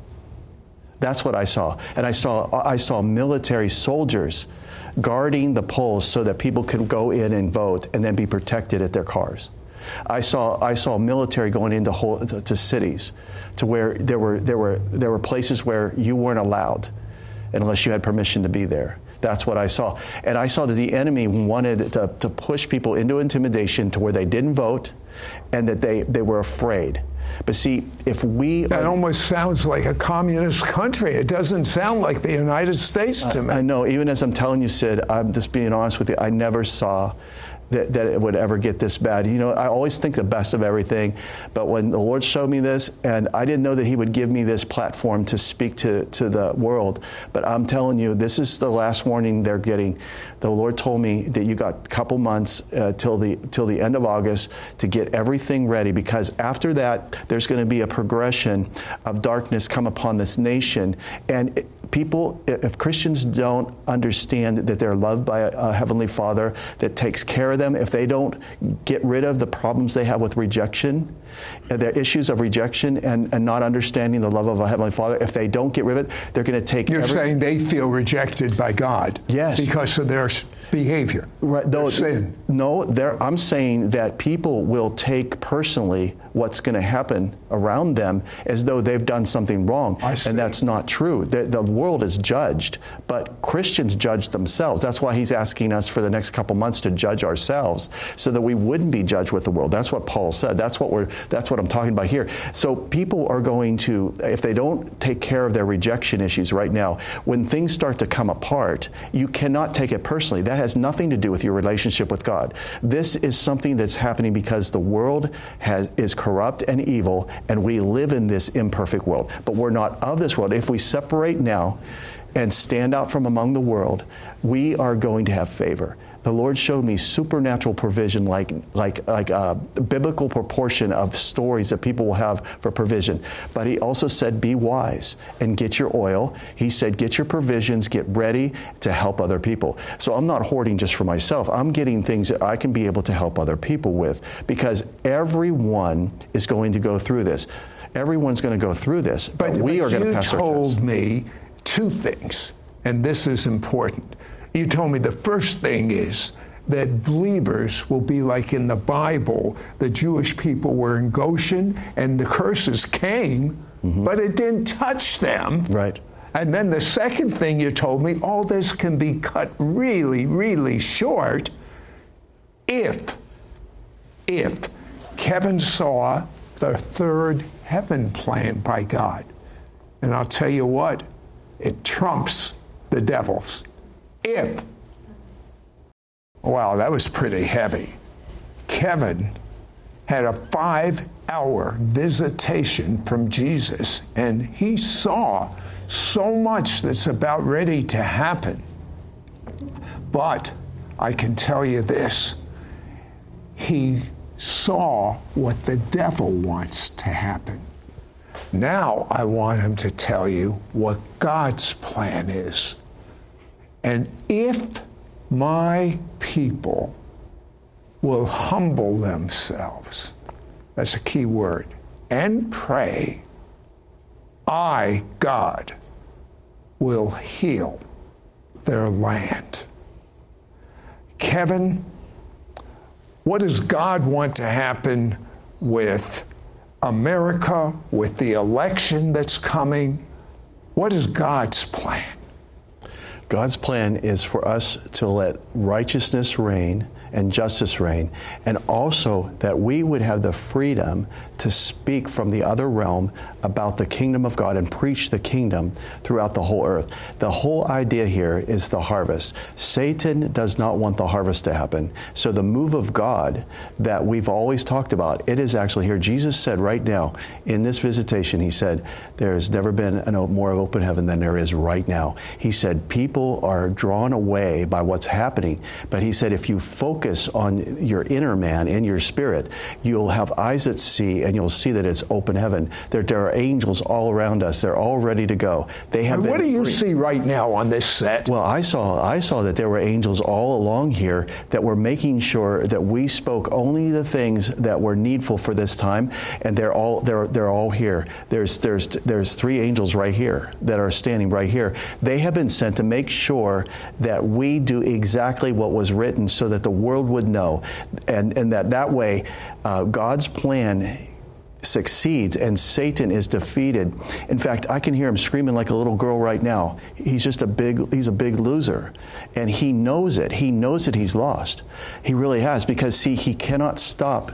That's what I saw. And I saw I saw military soldiers guarding the polls so that people could go in and vote and then be protected at their cars. I saw I saw military going into whole, to, to cities to where there were there were there were places where you weren't allowed unless you had permission to be there. That's what I saw. And I saw that the enemy wanted to, to push people into intimidation to where they didn't vote and that they, they were afraid. But see, if we. That are, almost sounds like a communist country. It doesn't sound like the United States to me. I know. Even as I'm telling you, Sid, I'm just being honest with you. I never saw that, that it would ever get this bad. You know, I always think the best of everything, but when the Lord showed me this, and I didn't know that He would give me this platform to speak to, to the world, but I'm telling you, this is the last warning they're getting. The Lord told me that you got a couple months uh, till the till the end of August to get everything ready, because after that, there's going to be a progression of darkness come upon this nation, and. It, people, if Christians don't understand that they're loved by a, Heavenly Father that takes care of them, if they don't get rid of the problems they have with rejection, uh, the issues of rejection and, and not understanding the love of a Heavenly Father, if they don't get rid of it, they're going to take. You're every, saying they feel rejected by God. Yes. Because of their behavior. Right. Though, sin. No, I'm saying that people will take personally what's going to happen around them as though they've done something wrong. And that's not true. The, the, world is judged, but Christians judge themselves. That's why he's asking us for the next couple months to judge ourselves so that we wouldn't be judged with the world. That's what Paul said. That's what we're that's what I'm talking about here. So people are going to if they don't take care of their rejection issues right now, when things start to come apart, you cannot take it personally. That has nothing to do with your relationship with God. This is something that's happening because the world has, is corrupt and evil, and we live in this imperfect world. But we're not of this world. If we separate now and stand out from among the world, we are going to have favor the Lord showed me supernatural provision, like like like a biblical proportion of stories that people will have for provision. But He also said, "Be wise and get your oil." He said, "Get your provisions, get ready to help other people." So I'm not hoarding just for myself. I'm getting things that I can be able to help other people with because everyone is going to go through this. Everyone's going to go through this, but, but we but are going to pass our test. You told me two things, and this is important. You told me the first thing is that believers will be like in the Bible. The Jewish people were in Goshen and the curses came, mm-hmm. but it didn't touch them. Right. And then the second thing you told me, all this can be cut really, really short if, if Kevin saw the third heaven plan by God. And I'll tell you what, it trumps the devil's if. Wow, that was pretty heavy. Kevin had a five hour visitation from Jesus, and he saw so much that's about ready to happen. But I can tell you this he saw what the devil wants to happen. Now I want him to tell you what God's plan is. And if my people will humble themselves, that's a key word, and pray, I, God, will heal their land. Kevin, what does God want to happen with America, with the election that's coming? What is God's plan? God's plan is for us to let righteousness reign and justice reign, and also that we would have the freedom to speak from the other realm about the kingdom of God and preach the kingdom throughout the whole earth. The whole idea here is the harvest. Satan does not want the harvest to happen. So the move of God that we've always talked about, it is actually here. Jesus said right now in this visitation, he said, there has never been a more open heaven than there is right now. He said, people are drawn away by what's happening. But he said, if you focus on your inner man in your spirit, you'll have eyes that see and you'll see that it's open heaven. There, there are angels all around us. They're all ready to go. They have. what do you see right now on this set? Well, I saw I saw that there were angels all along here that were making sure that we spoke only the things that were needful for this time, and they're all they're they're all here. There's there's there's three angels right here that are standing right here. They have been sent to make sure that we do exactly what was written, so that the world would know, and and that that way, uh, God's plan succeeds and Satan is defeated. In fact, I can hear him screaming like a little girl right now. He's just a big he's a big loser. And he knows it. He knows that he's lost. He really has because see he cannot stop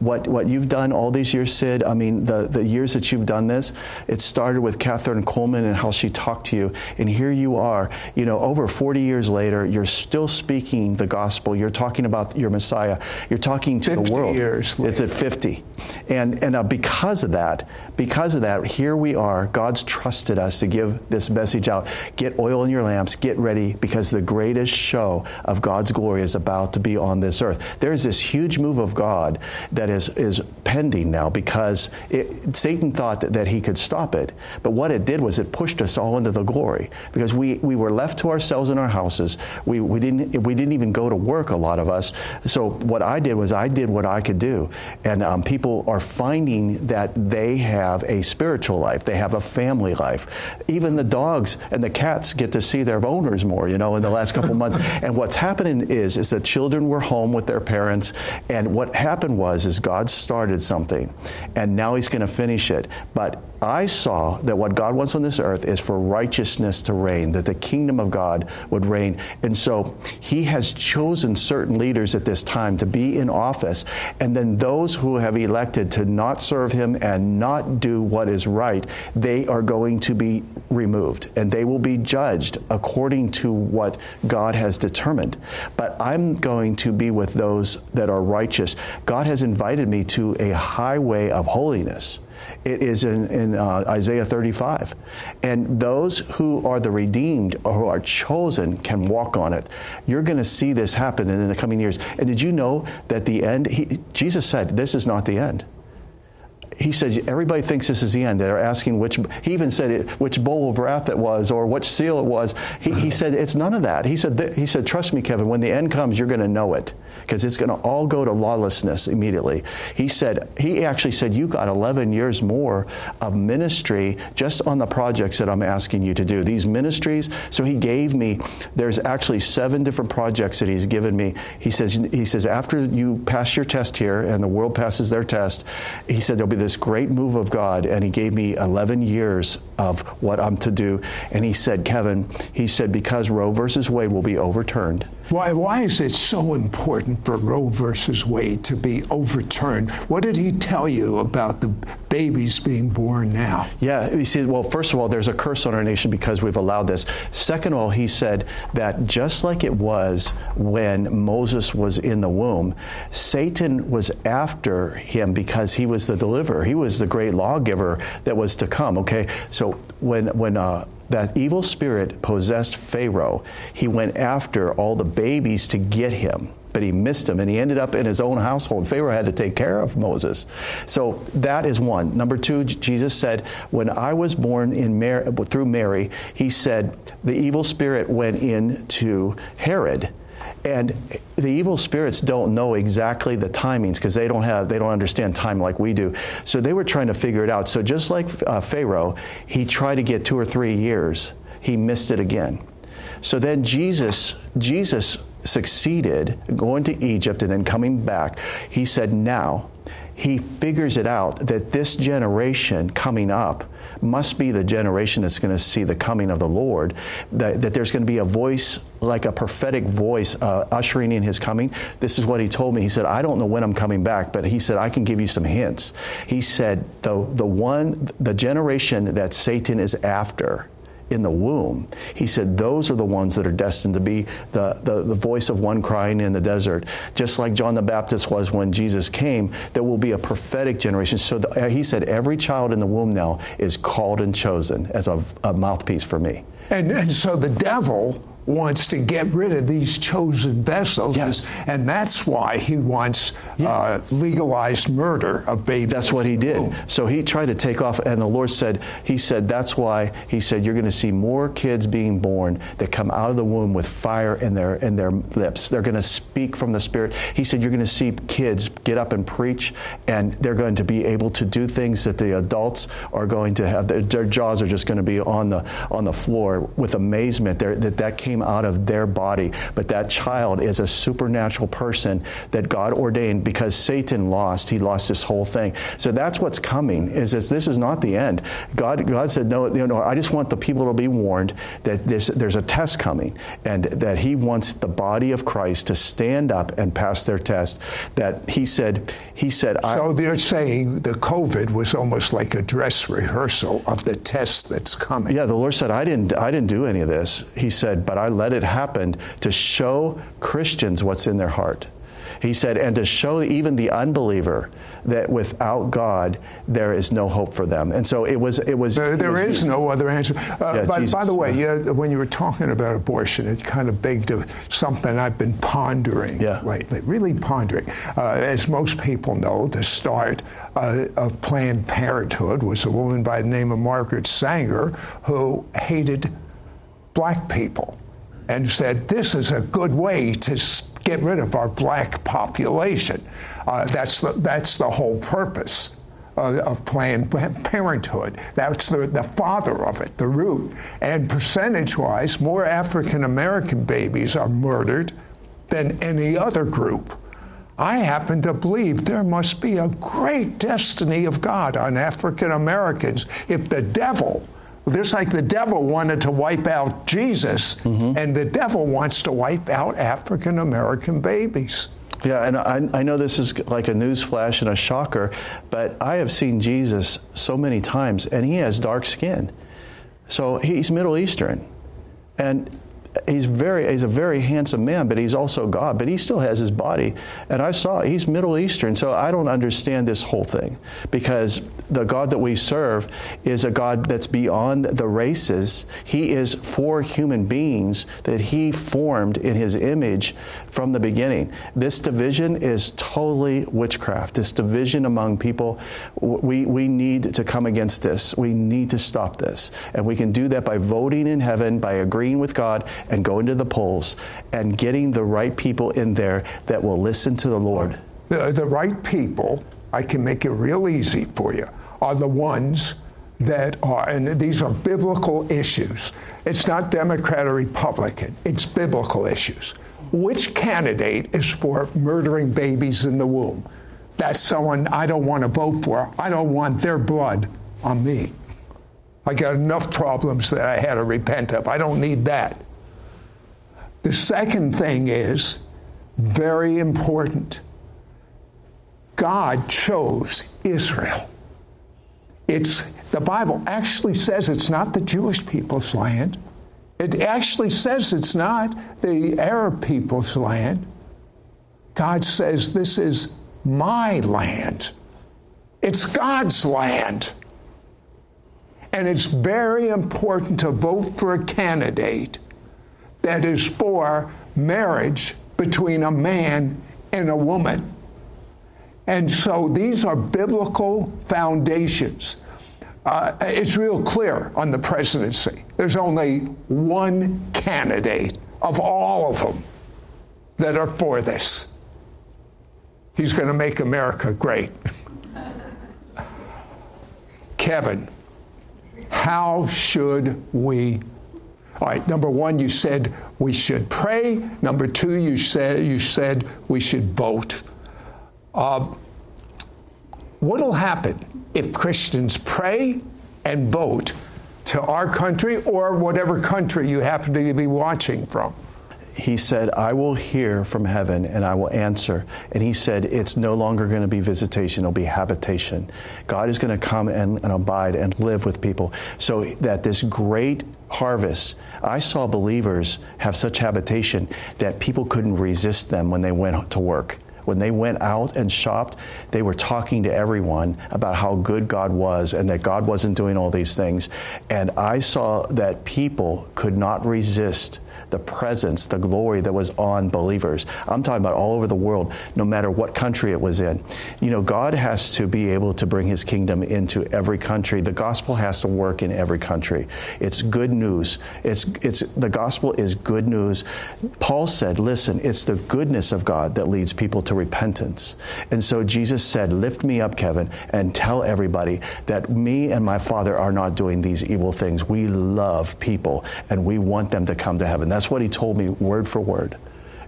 what, what you've done all these years, Sid, I mean, the, the years that you've done this, it started with Kathryn Kuhlman and how she talked to you. And here you are, you know, over 40 years later, you're still speaking the gospel. You're talking about your Messiah. You're talking to the world. years later. It's at 50. And, and uh, because of that, because of that, here we are. God's trusted us to give this message out. Get oil in your lamps, get ready, because the greatest show of God's glory is about to be on this earth. There's this huge move of God that that is, is pending now because it, Satan thought that, that he could stop it. But what it did was it pushed us all into the glory because we, we were left to ourselves in our houses. We, we, didn't, we didn't even go to work, a lot of us. So what I did was I did what I could do. And um, people are finding that they have a spiritual life, they have a family life. Even the dogs and the cats get to see their owners more, you know, in the last couple months. And what's happening is, is that children were home with their parents, and what happened was, is God started something, and now He's going to finish it. But I saw that what God wants on this earth is for righteousness to reign, that the kingdom of God would reign. And so He has chosen certain leaders at this time to be in office, and then those who have elected to not serve Him and not do what is right, they are going to be removed and they will be judged according to what God has determined. But I'm going to be with those that are righteous. God has invited me to a highway of holiness. It is in, in uh, Isaiah 35. And those who are the redeemed or who are chosen can walk on it. You're going to see this happen in the coming years. And did you know that the end, he, Jesus said, this is not the end he says everybody thinks this is the end. They're asking which. He even said it, which bowl of wrath it was or which seal it was. He, he said it's none of that. He said he said trust me, Kevin. When the end comes, you're going to know it because it's going to all go to lawlessness immediately. He said he actually said you got 11 years more of ministry just on the projects that I'm asking you to do. These ministries. So he gave me. There's actually seven different projects that he's given me. He says he says after you pass your test here and the world passes their test, he said there'll be this great move of God, and He gave me 11 years of what I'm to do. And He said, Kevin, He said, because Roe versus Wade will be overturned why, why is it so important for Roe versus Wade to be overturned? What did he tell you about the babies being born now? Yeah, he said, well, first of all, there's a curse on our nation because we've allowed this. Second of all, he said that just like it was when Moses was in the womb, Satan was after him because he was the deliverer. He was the great lawgiver that was to come. Okay, so when when uh, that evil spirit possessed Pharaoh, he went after all the babies to get him but he missed him and he ended up in his own household. Pharaoh had to take care of Moses. So that is one. Number two, Jesus said, When I was born in Mary, through Mary, he said, the evil spirit went into Herod and the evil spirits don't know exactly the timings because they don't have they don't understand time like we do. So they were trying to figure it out. So just like uh, Pharaoh, he tried to get two or three years. He missed it again. So then Jesus Jesus succeeded going to Egypt and then coming back. He said, "Now." He figures it out that this generation coming up must be the generation that's going to see the coming of the Lord, that, that there's going to be a voice, like a prophetic voice, uh, ushering in his coming. This is what he told me. He said, I don't know when I'm coming back, but he said, I can give you some hints. He said, the, the one, the generation that Satan is after, in the womb. He said, Those are the ones that are destined to be the, the, the, voice of one crying in the desert. Just like John the Baptist was when Jesus came, there will be a prophetic generation. So the, he said, Every child in the womb now is called and chosen as a, a mouthpiece for me. And, and so the devil wants to get rid of these chosen vessels. Yes. And that's why he wants yes. uh, legalized murder of babies. That's what he did. So he tried to take off, and the Lord said, He said, that's why He said, You're going to see more kids being born that come out of the womb with fire in their, in their lips. They're going to speak from the Spirit. He said, You're going to see kids get up and preach, and they're going to be able to do things that the adults are going to have. Their, their jaws are just going to be on the, on the floor with amazement. They're, that that came came out of their body. But that child is a supernatural person that God ordained because Satan lost. He lost this whole thing. So that's what's coming. Is this, this is not the end. God, God said, no, you know, I just want the people to be warned that this, there's a test coming, and that He wants the body of Christ to stand up and pass their test. That He said, He said. So they're saying the COVID was almost like a dress rehearsal of the test that's coming. Yeah, the Lord said, I didn't, I didn't do any of this. He said, but I I let it happen to show Christians what's in their heart. He said, and to show even the unbeliever that without God there is no hope for them. And so it was. It was. there, there was is no other answer. Uh, yeah, by, by, the way, yeah. when you were talking about abortion, it kind of begged something I've been pondering yeah. lately, really pondering. Uh, as most people know, the start uh, of Planned Parenthood was a woman by the name of Margaret Sanger who hated black people and said, This is a good way to get rid of our black population. Uh, that's, the, that's the whole purpose of Planned Parenthood. That's the, the father of it, the root. And percentage wise, more African American babies are murdered than any other group. I happen to believe there must be a great destiny of God on African Americans if the devil, just like the devil wanted to wipe out Jesus, mm-hmm. and the devil wants to wipe out African American babies. Yeah, and I, I know this is like a news flash and a shocker, but I have seen Jesus so many times, and he has dark skin. So he's Middle Eastern. And he's very he's a very handsome man, but he's also God. But he still has his body, and I saw he's Middle Eastern, so I don't understand this whole thing because the God that we serve is a God that's beyond the races. He is for human beings that He formed in His image from the beginning. This division is totally witchcraft. This division among people, we we need to come against this. We need to stop this, and we can do that by voting in heaven, by agreeing with God and going to the polls and getting the right people in there that will listen to the Lord. The, the right people, I can make it real easy for you, are the ones that are, and these are biblical issues. It's not Democrat or Republican, it's biblical issues. Which candidate is for murdering babies in the womb? That's someone I don't want to vote for. I don't want their blood on me. I got enough problems that I had to repent of. I don't need that. The second thing is very important. God chose Israel. It's the Bible actually says it's not the Jewish people's land. It actually says it's not the Arab people's land. God says this is my land. It's God's land. And it's very important to vote for a candidate that is for marriage between a man and a woman. And so these are biblical foundations. Uh, it's real clear on the presidency. There's only one candidate of all of them that are for this. He's going to make America great. Kevin, how should we all right, number one, you said we should pray. Number two, you said you said we should vote. Uh, what'll happen if Christians pray and vote to our country or whatever country you happen to be watching from? He said, I will hear from heaven and I will answer. And he said, It's no longer going to be visitation, it'll be habitation. God is going to come and, and, abide and live with people. So that this great harvest, I saw believers have such habitation that people couldn't resist them when they went to work. When they went out and shopped, they were talking to everyone about how good God was and that God wasn't doing all these things. And I saw that people could not resist the presence, the glory that was on believers. I'm talking about all over the world, no matter what country it was in. You know, God has to be able to bring his kingdom into every country. The gospel has to work in every country. It's good news. It's it's the gospel is good news. Paul said, listen, it's the goodness of God that leads people to repentance. And so Jesus said, lift me up, Kevin, and tell everybody that me and my Father are not doing these evil things. We love people and we want them to come to heaven. That's what he told me word for word.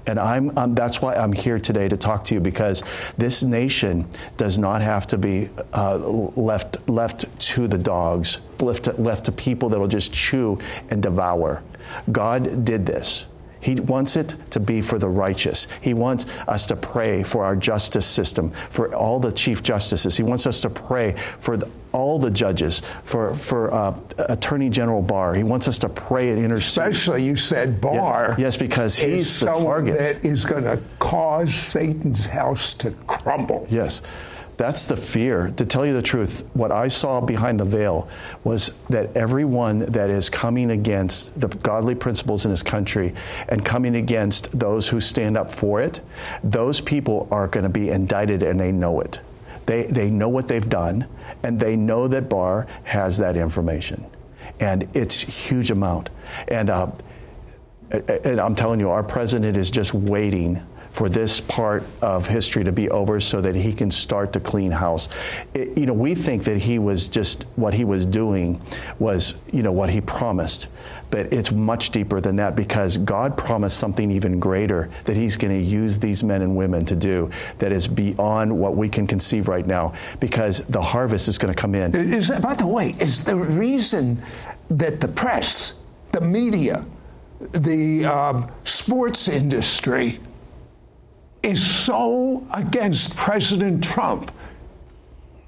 And I'm, I'm, that's why I'm here today to talk to you because this nation does not have to be uh, left, left to the dogs, left left to people that will just chew and devour. God did this. He wants it to be for the righteous. He wants us to pray for our justice system, for all the chief justices. He wants us to pray for the, all the judges, for, for uh, Attorney General Barr. He wants us to pray and intercede. Especially, you said Barr. Yeah, yes, because he's the target. that is going to cause Satan's house to crumble. Yes. That's the fear. To tell you the truth, what I saw behind the veil was that everyone that is coming against the godly principles in this country and coming against those who stand up for it, those people are going to be indicted and they know it. They, they know what they've done and they know that Barr has that information. And it's huge amount. And, uh, and I'm telling you, our president is just waiting for this part of history to be over so that he can start to clean house. It, you know, we think that he was just what he was doing was, you know, what he promised. But it's much deeper than that because God promised something even greater that He's going to use these men and women to do that is beyond what we can conceive right now because the harvest is going to come in. Is, by the way, is the reason that the press, the media, the um, sports industry is so against President Trump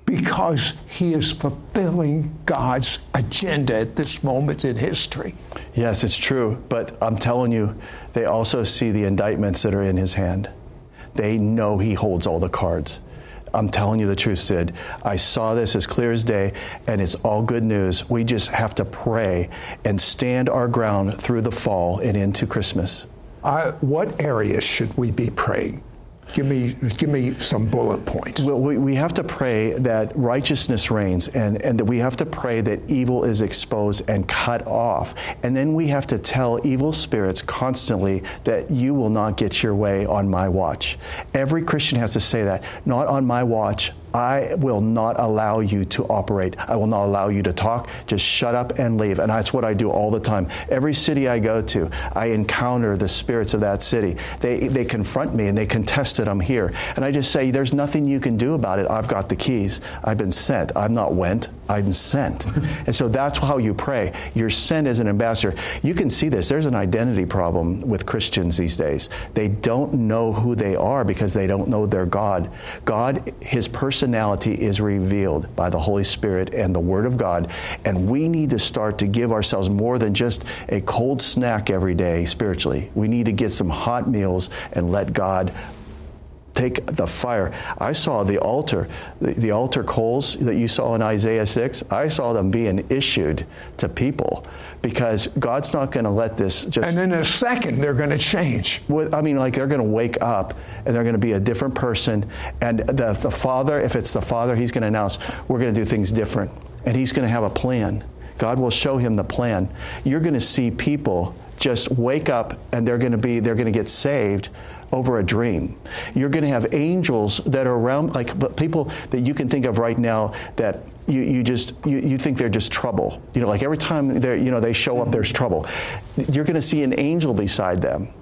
because he is fulfilling God's agenda at this moment in history. Yes, it's true. But I'm telling you, they also see the indictments that are in his hand. They know he holds all the cards. I'm telling you the truth, Sid. I saw this as clear as day, and it's all good news. We just have to pray and stand our ground through the fall and into Christmas. Uh, what areas should we be praying? Give me, give me some bullet points. Well, we, we have to pray that righteousness reigns and, and that we have to pray that evil is exposed and cut off. And then we have to tell evil spirits constantly that you will not get your way on my watch. Every Christian has to say that. Not on my watch, I will not allow you to operate. I will not allow you to talk. Just shut up and leave. And that's what I do all the time. Every city I go to, I encounter the spirits of that city. They, they confront me and they contest it. I'm here. And I just say, there's nothing you can do about it. I've got the keys. I've been sent. I'm not went. I'm sent. and so that's how you pray. You're sent as an ambassador. You can see this. There's an identity problem with Christians these days. They don't know who they are because they don't know their God. God, His personality is revealed by the Holy Spirit and the Word of God. And we need to start to give ourselves more than just a cold snack every day spiritually. We need to get some hot meals and let God take the fire. I saw the altar, the, the, altar coals that you saw in Isaiah 6, I saw them being issued to people because God's not going to let this just. And in a second, they're going to change. I mean, like they're going to wake up and they're going to be a different person. And the, the Father, if it's the Father, He's going to announce, we're going to do things different. And He's going to have a plan. God will show him the plan. You're going to see people just wake up and they're going to be, they're going to get saved over a dream. You're going to have angels that are around, like people that you can think of right now that you, you just you, you think they're just trouble. You know, like every time they you know they show up, there's trouble. You're going to see an angel beside them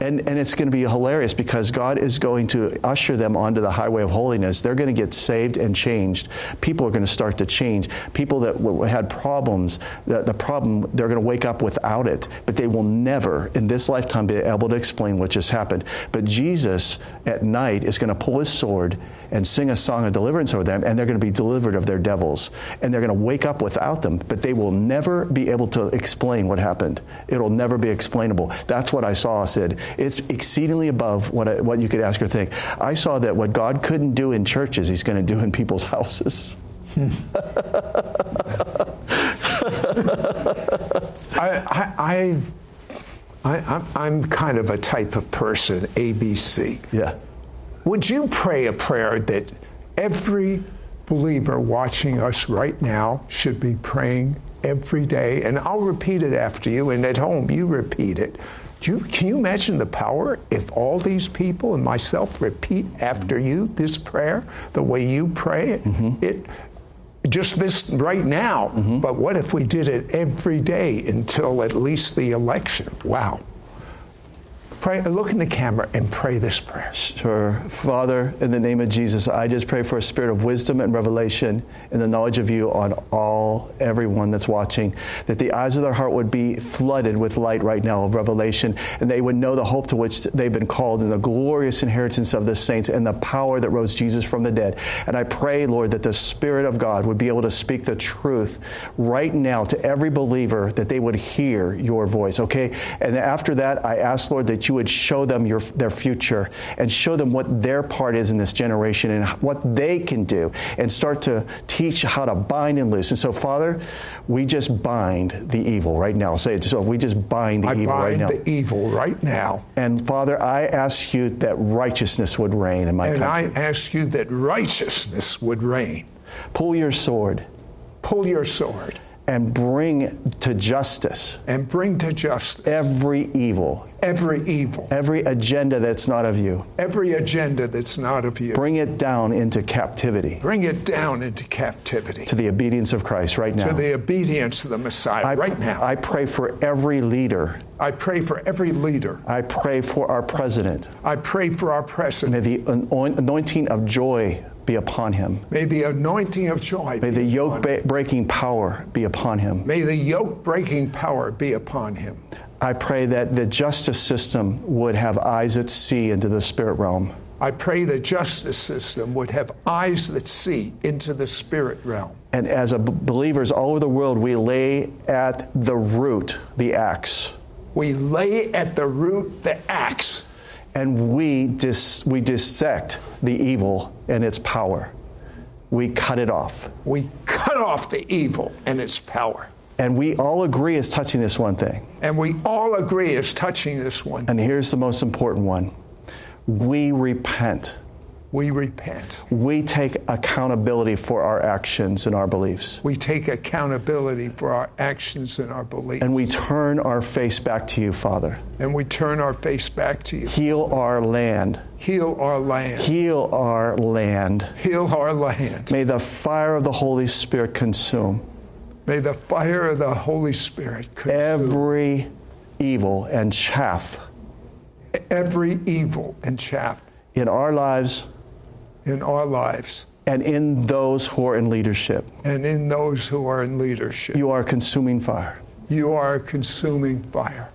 and, and it's going to be hilarious because God is going to usher them onto the highway of holiness. They're going to get saved and changed. People are going to start to change. People that had problems, the, the problem, they're going to wake up without it, but they will never in this lifetime be able to explain what just happened. But Jesus at night is going to pull his sword and sing a song of deliverance over them, and they're going to be delivered of their devils. And they're going to wake up without them, but they will never be able to explain what happened. It'll never be explainable. That's what I saw, Sid. It's exceedingly above what, I, what you could ask or think. I saw that what God couldn't do in churches, He's going to do in people's houses. I, I, I, I'm kind of a type of person, ABC. Yeah. Would you pray a prayer that every believer watching us right now should be praying every day? And I'll repeat it after you, and at home, you repeat it. You, can you imagine the power if all these people and myself repeat after you this prayer the way you pray it? Mm-hmm. it just this right now, mm-hmm. but what if we did it every day until at least the election? Wow. Pray, look in the camera and pray this prayer. Sure. Father, in the name of Jesus, I just pray for a spirit of wisdom and revelation and the knowledge of you on all, everyone that's watching, that the eyes of their heart would be flooded with light right now of revelation, and they would know the hope to which they've been called and the glorious inheritance of the saints and the power that rose Jesus from the dead. And I pray, Lord, that the Spirit of God would be able to speak the truth right now to every believer that they would hear your voice, okay? And after that, I ask, Lord, that you you would show them your, their future and show them what their part is in this generation and what they can do and start to teach how to bind and loose. And so, Father, we just bind the evil right now. Say it. So we just bind the I evil bind right now. the evil right now. And Father, I ask you that righteousness would reign in my and country. And I ask you that righteousness would reign. Pull your sword. Pull your sword and bring to justice and bring to justice every evil, every evil, every agenda that's not of you. every agenda that's not of you. Bring it down into captivity Bring it down into captivity to the obedience of Christ right now. to the obedience of the Messiah I, right now. I pray for every leader. I pray for every leader. I pray for our president. I pray for our president May president. the anointing of joy be upon him. May the anointing of joy May be the yoke upon ba- breaking power be upon him. May the yoke breaking power be upon him. I pray that the justice system would have eyes that see into the spirit realm. I pray the justice system would have eyes that see into the spirit realm. And as b- believers all over the world, we lay at the root the axe, We lay at the root the axe and we dis- we dissect the evil and its power. We cut it off. We cut off the evil and its power. And we all agree as touching this one thing. And we all agree as touching this one. And here's the most important one we repent. We repent. We take accountability for our actions and our beliefs. We take accountability for our actions and our beliefs. And we turn our face back to you, Father. And we turn our face back to you. Heal our land. Heal our land. Heal our land. Heal our land. May the fire of the Holy Spirit consume May the fire of the Holy Spirit consume every evil and chaff every evil and chaff in our lives in our lives and in those who are in leadership. and in those who are in leadership. You are consuming fire. You are consuming fire.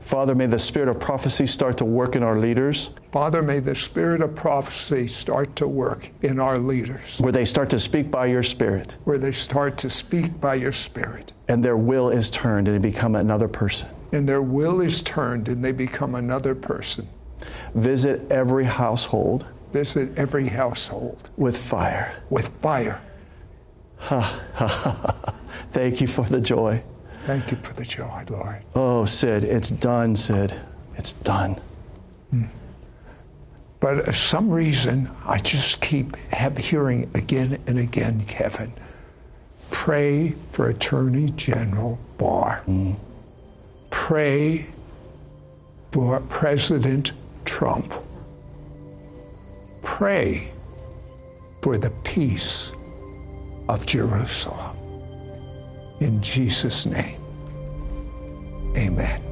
Father, may the spirit of prophecy start to work in our leaders, Father, may the spirit of prophecy start to work in our leaders, where they start to speak by your spirit, where they start to speak by your spirit, and their will is turned and they become another person. and their will is turned and they become another person. Visit every household Visit every household with fire. with fire. Ha, ha, ha, Thank you for the joy. Thank you for the joy, Lord. Oh, Sid, it's done, Sid. It's done. Hmm. But for some reason, I just keep have hearing again and again, Kevin, pray for Attorney General Barr. Hmm. Pray for President Trump. Pray for the peace of Jerusalem. In Jesus' name, amen.